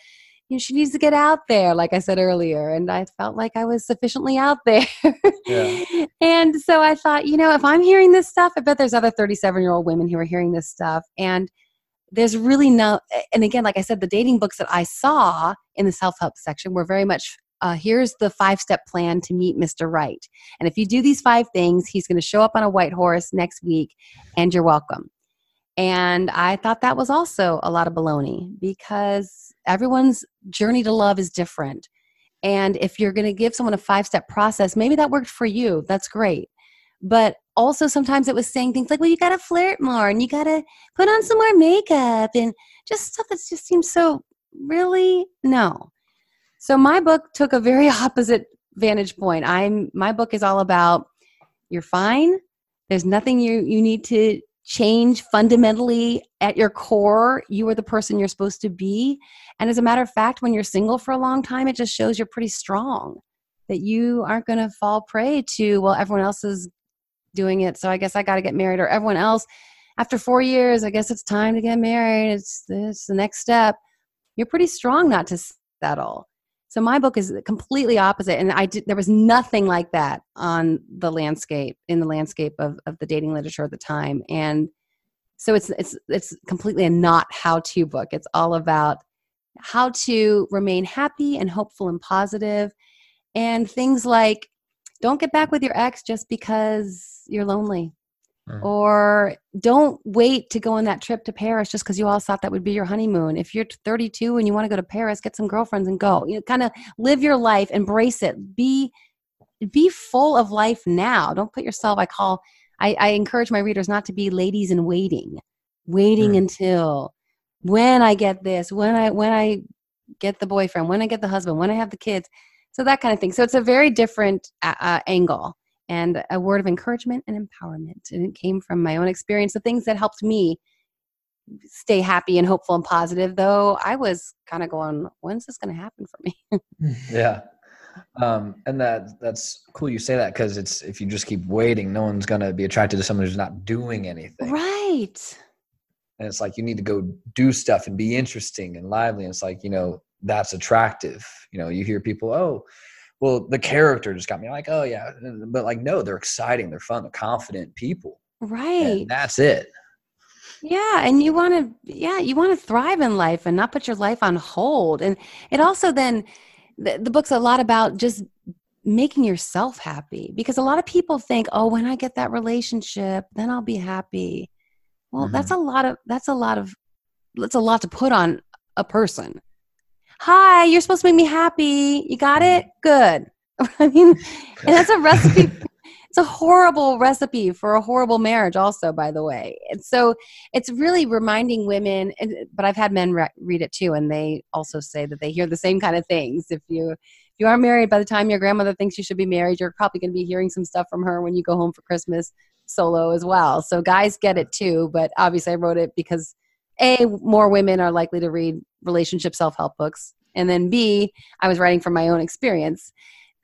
you know, she needs to get out there, like I said earlier, and I felt like I was sufficiently out there. Yeah. and so I thought, you know, if I'm hearing this stuff, I bet there's other 37 year old women who are hearing this stuff, and there's really no and again like i said the dating books that i saw in the self-help section were very much uh, here's the five step plan to meet mr right. And if you do these five things he's going to show up on a white horse next week and you're welcome. And i thought that was also a lot of baloney because everyone's journey to love is different. And if you're going to give someone a five step process maybe that worked for you that's great. But also sometimes it was saying things like well you got to flirt more and you got to put on some more makeup and just stuff that just seems so really no. So my book took a very opposite vantage point. I'm my book is all about you're fine. There's nothing you you need to change fundamentally at your core. You are the person you're supposed to be. And as a matter of fact when you're single for a long time it just shows you're pretty strong that you aren't going to fall prey to well everyone else is doing it. So i guess i got to get married or everyone else after four years i guess it's time to get married. It's, it's the next step. You're pretty strong not to settle. So my book is completely opposite and i did there was nothing like that on the landscape in the landscape of, of the dating literature at the time. And so it's it's it's completely a not how to book. It's all about how to remain happy and hopeful and positive. And things like don't get back with your ex just because you're lonely. Mm. or don't wait to go on that trip to paris just because you all thought that would be your honeymoon. If you're 32 and you want to go to paris get some girlfriends and go. You know kind of live your life embrace it. Be be full of life now. Don't put yourself i call i, I encourage my readers not to be ladies in waiting. Waiting Mm. until when i get this when i when i get the boyfriend when i get the husband when i have the kids so that kind of thing so it's a very different uh, uh, angle and a word of encouragement and empowerment and it came from my own experience the things that helped me stay happy and hopeful and positive though i was kind of going when's this going to happen for me Yeah. Um, and that that's cool you say that because it's if you just keep waiting, no one's gonna be attracted to someone who's not doing anything. right And it's like you need to go do stuff and be interesting and lively. And it's like, you know, that's attractive. You know, you hear people, oh, well, the character just got me like, oh yeah. But like, no, they're exciting, they're fun, they're confident people. right And that's it. Yeah, and you want to yeah, you want to thrive in life and not put your life on hold. And it also then the, the book's a lot about just making yourself happy because a lot of people think, "Oh, when I get that relationship, then I'll be happy." Well, mm-hmm. that's a lot of that's a lot of that's a lot to put on a person. Hi, you're supposed to make me happy. You got it? Mm-hmm. Good. I mean, and that's a recipe it's a horrible recipe for a horrible marriage also by the way and so it's really reminding women and, but i've had men re- read it too and they also say that they hear the same kind of things if you if you are married by the time your grandmother thinks you should be married you're probably going to be hearing some stuff from her when you go home for christmas solo as well so guys get it too but obviously i wrote it because a more women are likely to read relationship self-help books. And then b i was writing from my own experience.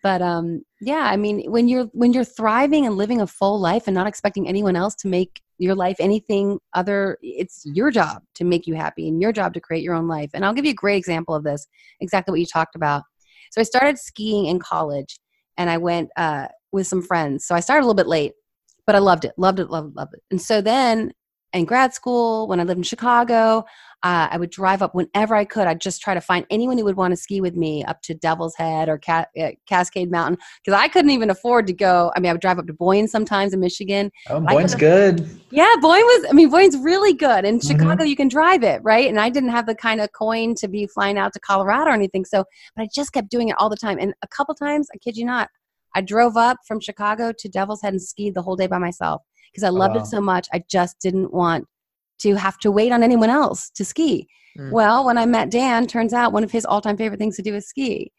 But um yeah i mean when you're when you're thriving and living a full life and not expecting anyone else to make your life anything other it's your job to make you happy and your job to create your own life. And i'll give you a great example of this exactly what you talked about. So i started skiing in college and i went uh, with some friends. So i started a little bit late but i loved it loved it loved it loved it. And so then in grad school when i lived in chicago uh, I would drive up whenever I could. I'd just try to find anyone who would want to ski with me up to Devil's Head or Ca- uh, Cascade Mountain because I couldn't even afford to go. I mean, I would drive up to Boyne sometimes in Michigan. Oh, Boyne's good. Yeah, Boyne was. I mean, Boyne's really good. In Mhm. Chicago, you can drive it, right? And I didn't have the kind of coin to be flying out to Colorado or anything. So, but I just kept doing it all the time. And a couple times, I kid you not, I drove up from Chicago to Devil's Head and skied the whole day by myself because I loved wow. it so much. I just didn't want to have to wait on anyone else to ski. Mm. Well, when I met Dan, turns out one of his all-time favorite things to do is ski.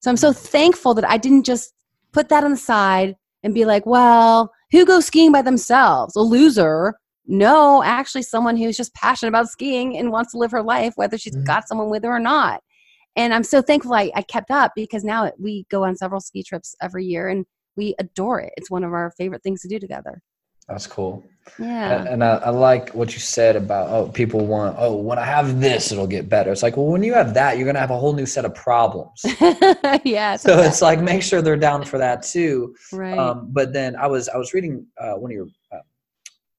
So I'm so thankful that I didn't just put that on the side and be like, well, who goes skiing by themselves? A loser. No, actually, someone who's just passionate about skiing and wants to live her life, whether she's Mhm. got someone with her or not. And I'm so thankful I, I kept up because now it, we go on several ski trips every year and we adore it. It's one of our favorite things to do together. That's cool. Yeah. And, and I, I like what you said about oh people want oh when I have this it'll get better. It's like well when you have that you're gonna have a whole new set of problems. yeah. so it's like make sure they're down for that too. right. Um, but then I was I was reading uh, one of your uh,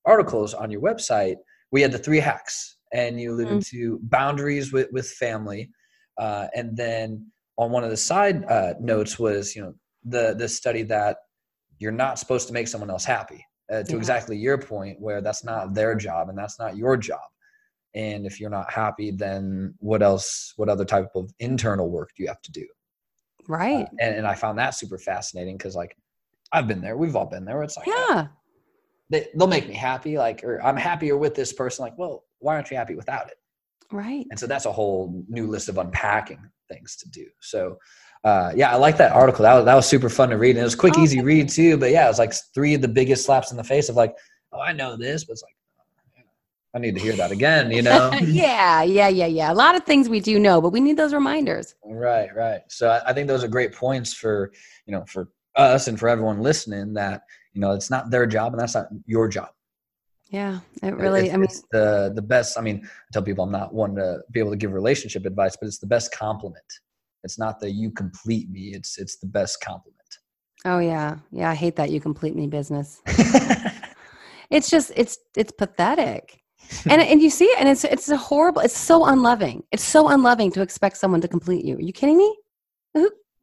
articles on your website. We had the three hacks, and you alluded Mm. to boundaries with with family, uh, and then on one of the side uh, notes was you know the the study that you're not supposed to make someone else happy. Uh, to Yeah. exactly your point, where that's not their job and that's not your job. And if you're not happy, then what else? What other type of internal work do you have to do? right. and, and I found that super fascinating because like I've been there, we've all been there. Where it's like yeah. they, they'll make me happy, like or I'm happier with this person. Like, well, why aren't you happy without it? Right. And so that's a whole new list of unpacking things to do. So uh, yeah, I like that article. That was that was super fun to read, and it was quick, Oh, easy thank read too. But yeah, it was like three of the biggest slaps in the face of like, oh, I know this, but it's like. I need to hear that again, you know? yeah. Yeah. Yeah. Yeah. A lot of things we do know, but we need those reminders. Right, right. So I, I think those are great points for you know for us and for everyone listening that you know it's not their job and that's not your job. Yeah. It really, It's, I mean, it's the the best. I mean, I tell people I'm not one to be able to give relationship advice, but it's the best compliment. It's not the you complete me. It's it's the best compliment. oh, yeah. Yeah. I hate that you complete me business. It's just, it's, it's pathetic. and and you see it, and it's it's a horrible. It's so unloving. It's so unloving to expect someone to complete you. Are you kidding me?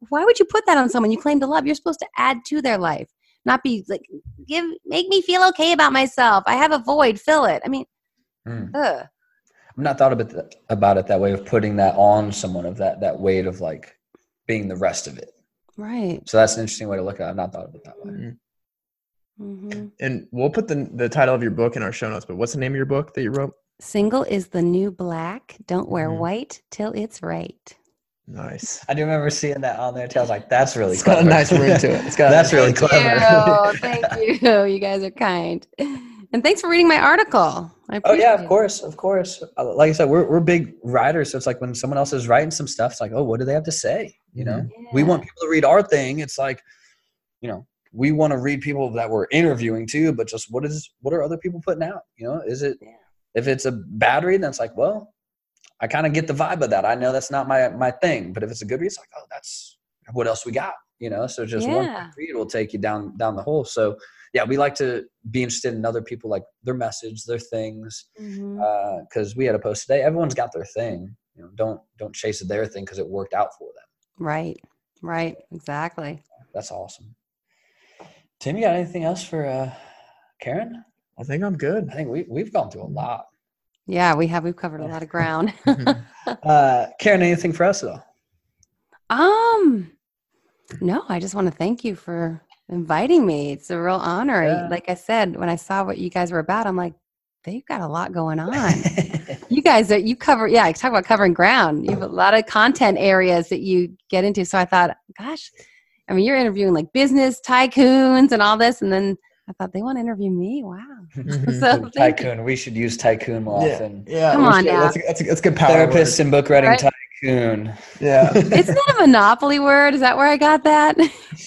Why would you put that on someone you claim to love? You're supposed to add to their life, not be like give make me feel okay about myself. I have a void, fill it. I mean, Mm. ugh. I'm not thought about that, about it that way of putting that on someone of that that weight of like being the rest of it. right. So that's an interesting way to look at it. I've not thought of it that way. Mhm. hmm And we'll put the the title of your book in our show notes. But what's the name of your book that you wrote? Single is the new black. Don't wear Mhm. white till it's right. Nice. I do remember seeing that on there too. I was like, that's really It's got a nice ring to it. It's got that's really ring to it. clever. Thank you. You guys are kind. And thanks for reading my article. I Oh yeah, of it. course, of course. Uh, Like I said, we're we're big writers, so it's like when someone else is writing some stuff, it's like, oh, what do they have to say? You know, we want people to read our thing. It's like, you know, we want to read people that we're interviewing too, but just what is what are other people putting out? You know, is it Yeah. if it's a bad read, then it's like, well, I kind of get the vibe of that. I know that's not my my thing, but if it's a good read, it's like, oh, that's what else we got. You know, so just one Yeah. quick read will take you down down the hole. So yeah, we like to be interested in other people, like their message, their things because we had a post today. Everyone's got their thing. You know, don't don't chase their thing because it worked out for them. Right. Right. Exactly. That's awesome. Tim, you got anything else for uh, Karin? I think I'm good. I think we we've gone through a lot. Yeah, we have. We've covered a lot of ground. Uh, Karin, anything for us though? um, no, I just want to thank you for inviting me. It's a real honor. Yeah. Like I said, when I saw what you guys were about, I'm like, they've got a lot going on. you guys are you cover yeah I talk about covering ground you have a lot of content areas that you get into so i thought gosh i mean you're interviewing like business tycoons and all this and then i thought they want to interview me wow Mhm. so tycoon. We should use tycoon more Yeah, often. yeah. Come on should- now. That's, a- that's, a- that's a good power. Therapist and book writing Right. Tycoon. Yeah. isn't that a monopoly word is that where i got that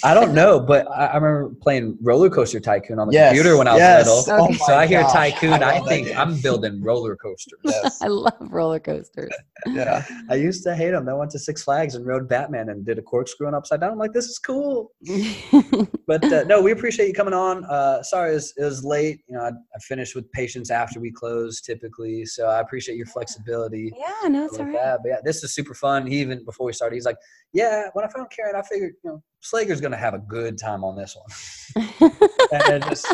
I don't know, but I, I remember playing roller coaster tycoon on the Yes, computer when I was yes. little. Okay. Oh so I hear gosh, tycoon, I, love that think game. I'm building roller coasters. Yes. i love roller coasters Yeah. I used to hate them. I went to Six Flags and rode Batman and did a corkscrew and upside down. I'm like, this is cool. But uh, no, we appreciate you coming on. Uh, sorry, it was, it was late. You know, I, I finished with patients after we close typically, so I appreciate your flexibility. yeah no it's all right that. But yeah, this is super fun. He even before we started, he's like, "Yeah, when I found Karin, I figured you know Slager's gonna have a good time on this one." and just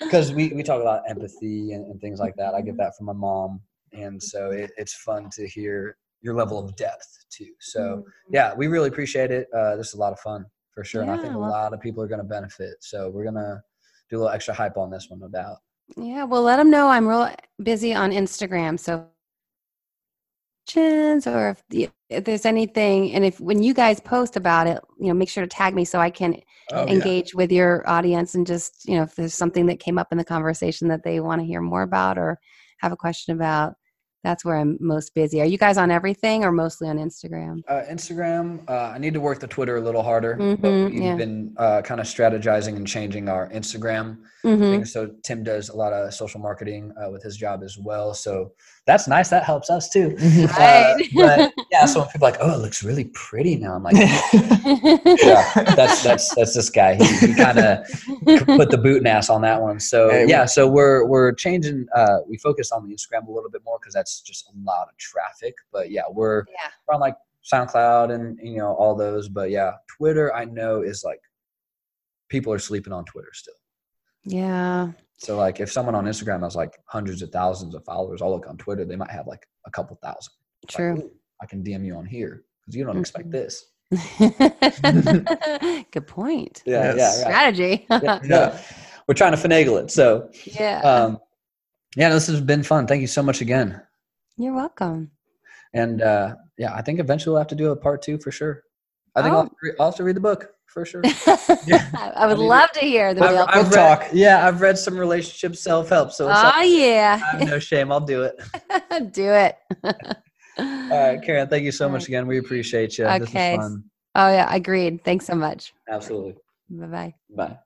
because we we talk about empathy and, and things like that. I get that from my mom, and so it, it's fun to hear your level of depth too. So yeah, we really appreciate it. Uh, this is a lot of fun for sure, and I think a lot of people are gonna benefit. So we're gonna do a little extra hype on this one, no doubt. Yeah, well, let them know I'm real busy on Instagram. So, questions or if, the, if there's anything, and if when you guys post about it, you know, make sure to tag me so I can Oh, yeah. engage with your audience and just, you know, if there's something that came up in the conversation that they want to hear more about or have a question about, That's where I'm most busy. Are you guys on everything or mostly on Instagram? Uh, Instagram. Uh, I need to work the Twitter a little harder. but Mhm, we've yeah. been uh, kind of strategizing and changing our Instagram hmm. So Tim does a lot of social marketing uh, with his job as well. So that's nice. That helps us too. Uh, Right. but yeah, so when people are like, oh, it looks really pretty now. I'm like, yeah, that's that's that's this guy. He, he kind of put the boot and ass on that one. So Hey, we- yeah, so we're we're changing. Uh, we focus on the Instagram a little bit more because that's just a lot of traffic. But yeah, we're Yeah. we're on like SoundCloud and you know all those. But yeah, Twitter I know is like people are sleeping on Twitter still. yeah. So like if someone on Instagram has like hundreds of thousands of followers, I'll look on Twitter, they might have like a couple thousand. It's like, True. "Ooh, I can DM you on here because you don't expect Mhm. this. Good point. Yeah, Yes. yeah, right. Strategy. Yeah, no, we're trying to finagle it. So yeah. um, yeah, this has been fun. Thank you so much again. You're welcome. And uh, yeah, I think eventually we'll have to do a part two for sure. I think Oh. I'll, have to re- I'll have to read the book for sure. Yeah. I would I mean, love to hear the I've, real. I've Book read, talk. Yeah, I've read some relationship self help, so it's ah, Oh like, I yeah, have no shame. I'll do it. do it. All right, Karin, thank you so All much right. again. We appreciate you. Okay. This was fun. Oh yeah, agreed. Thanks so much. Absolutely. Bye bye.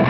Bye.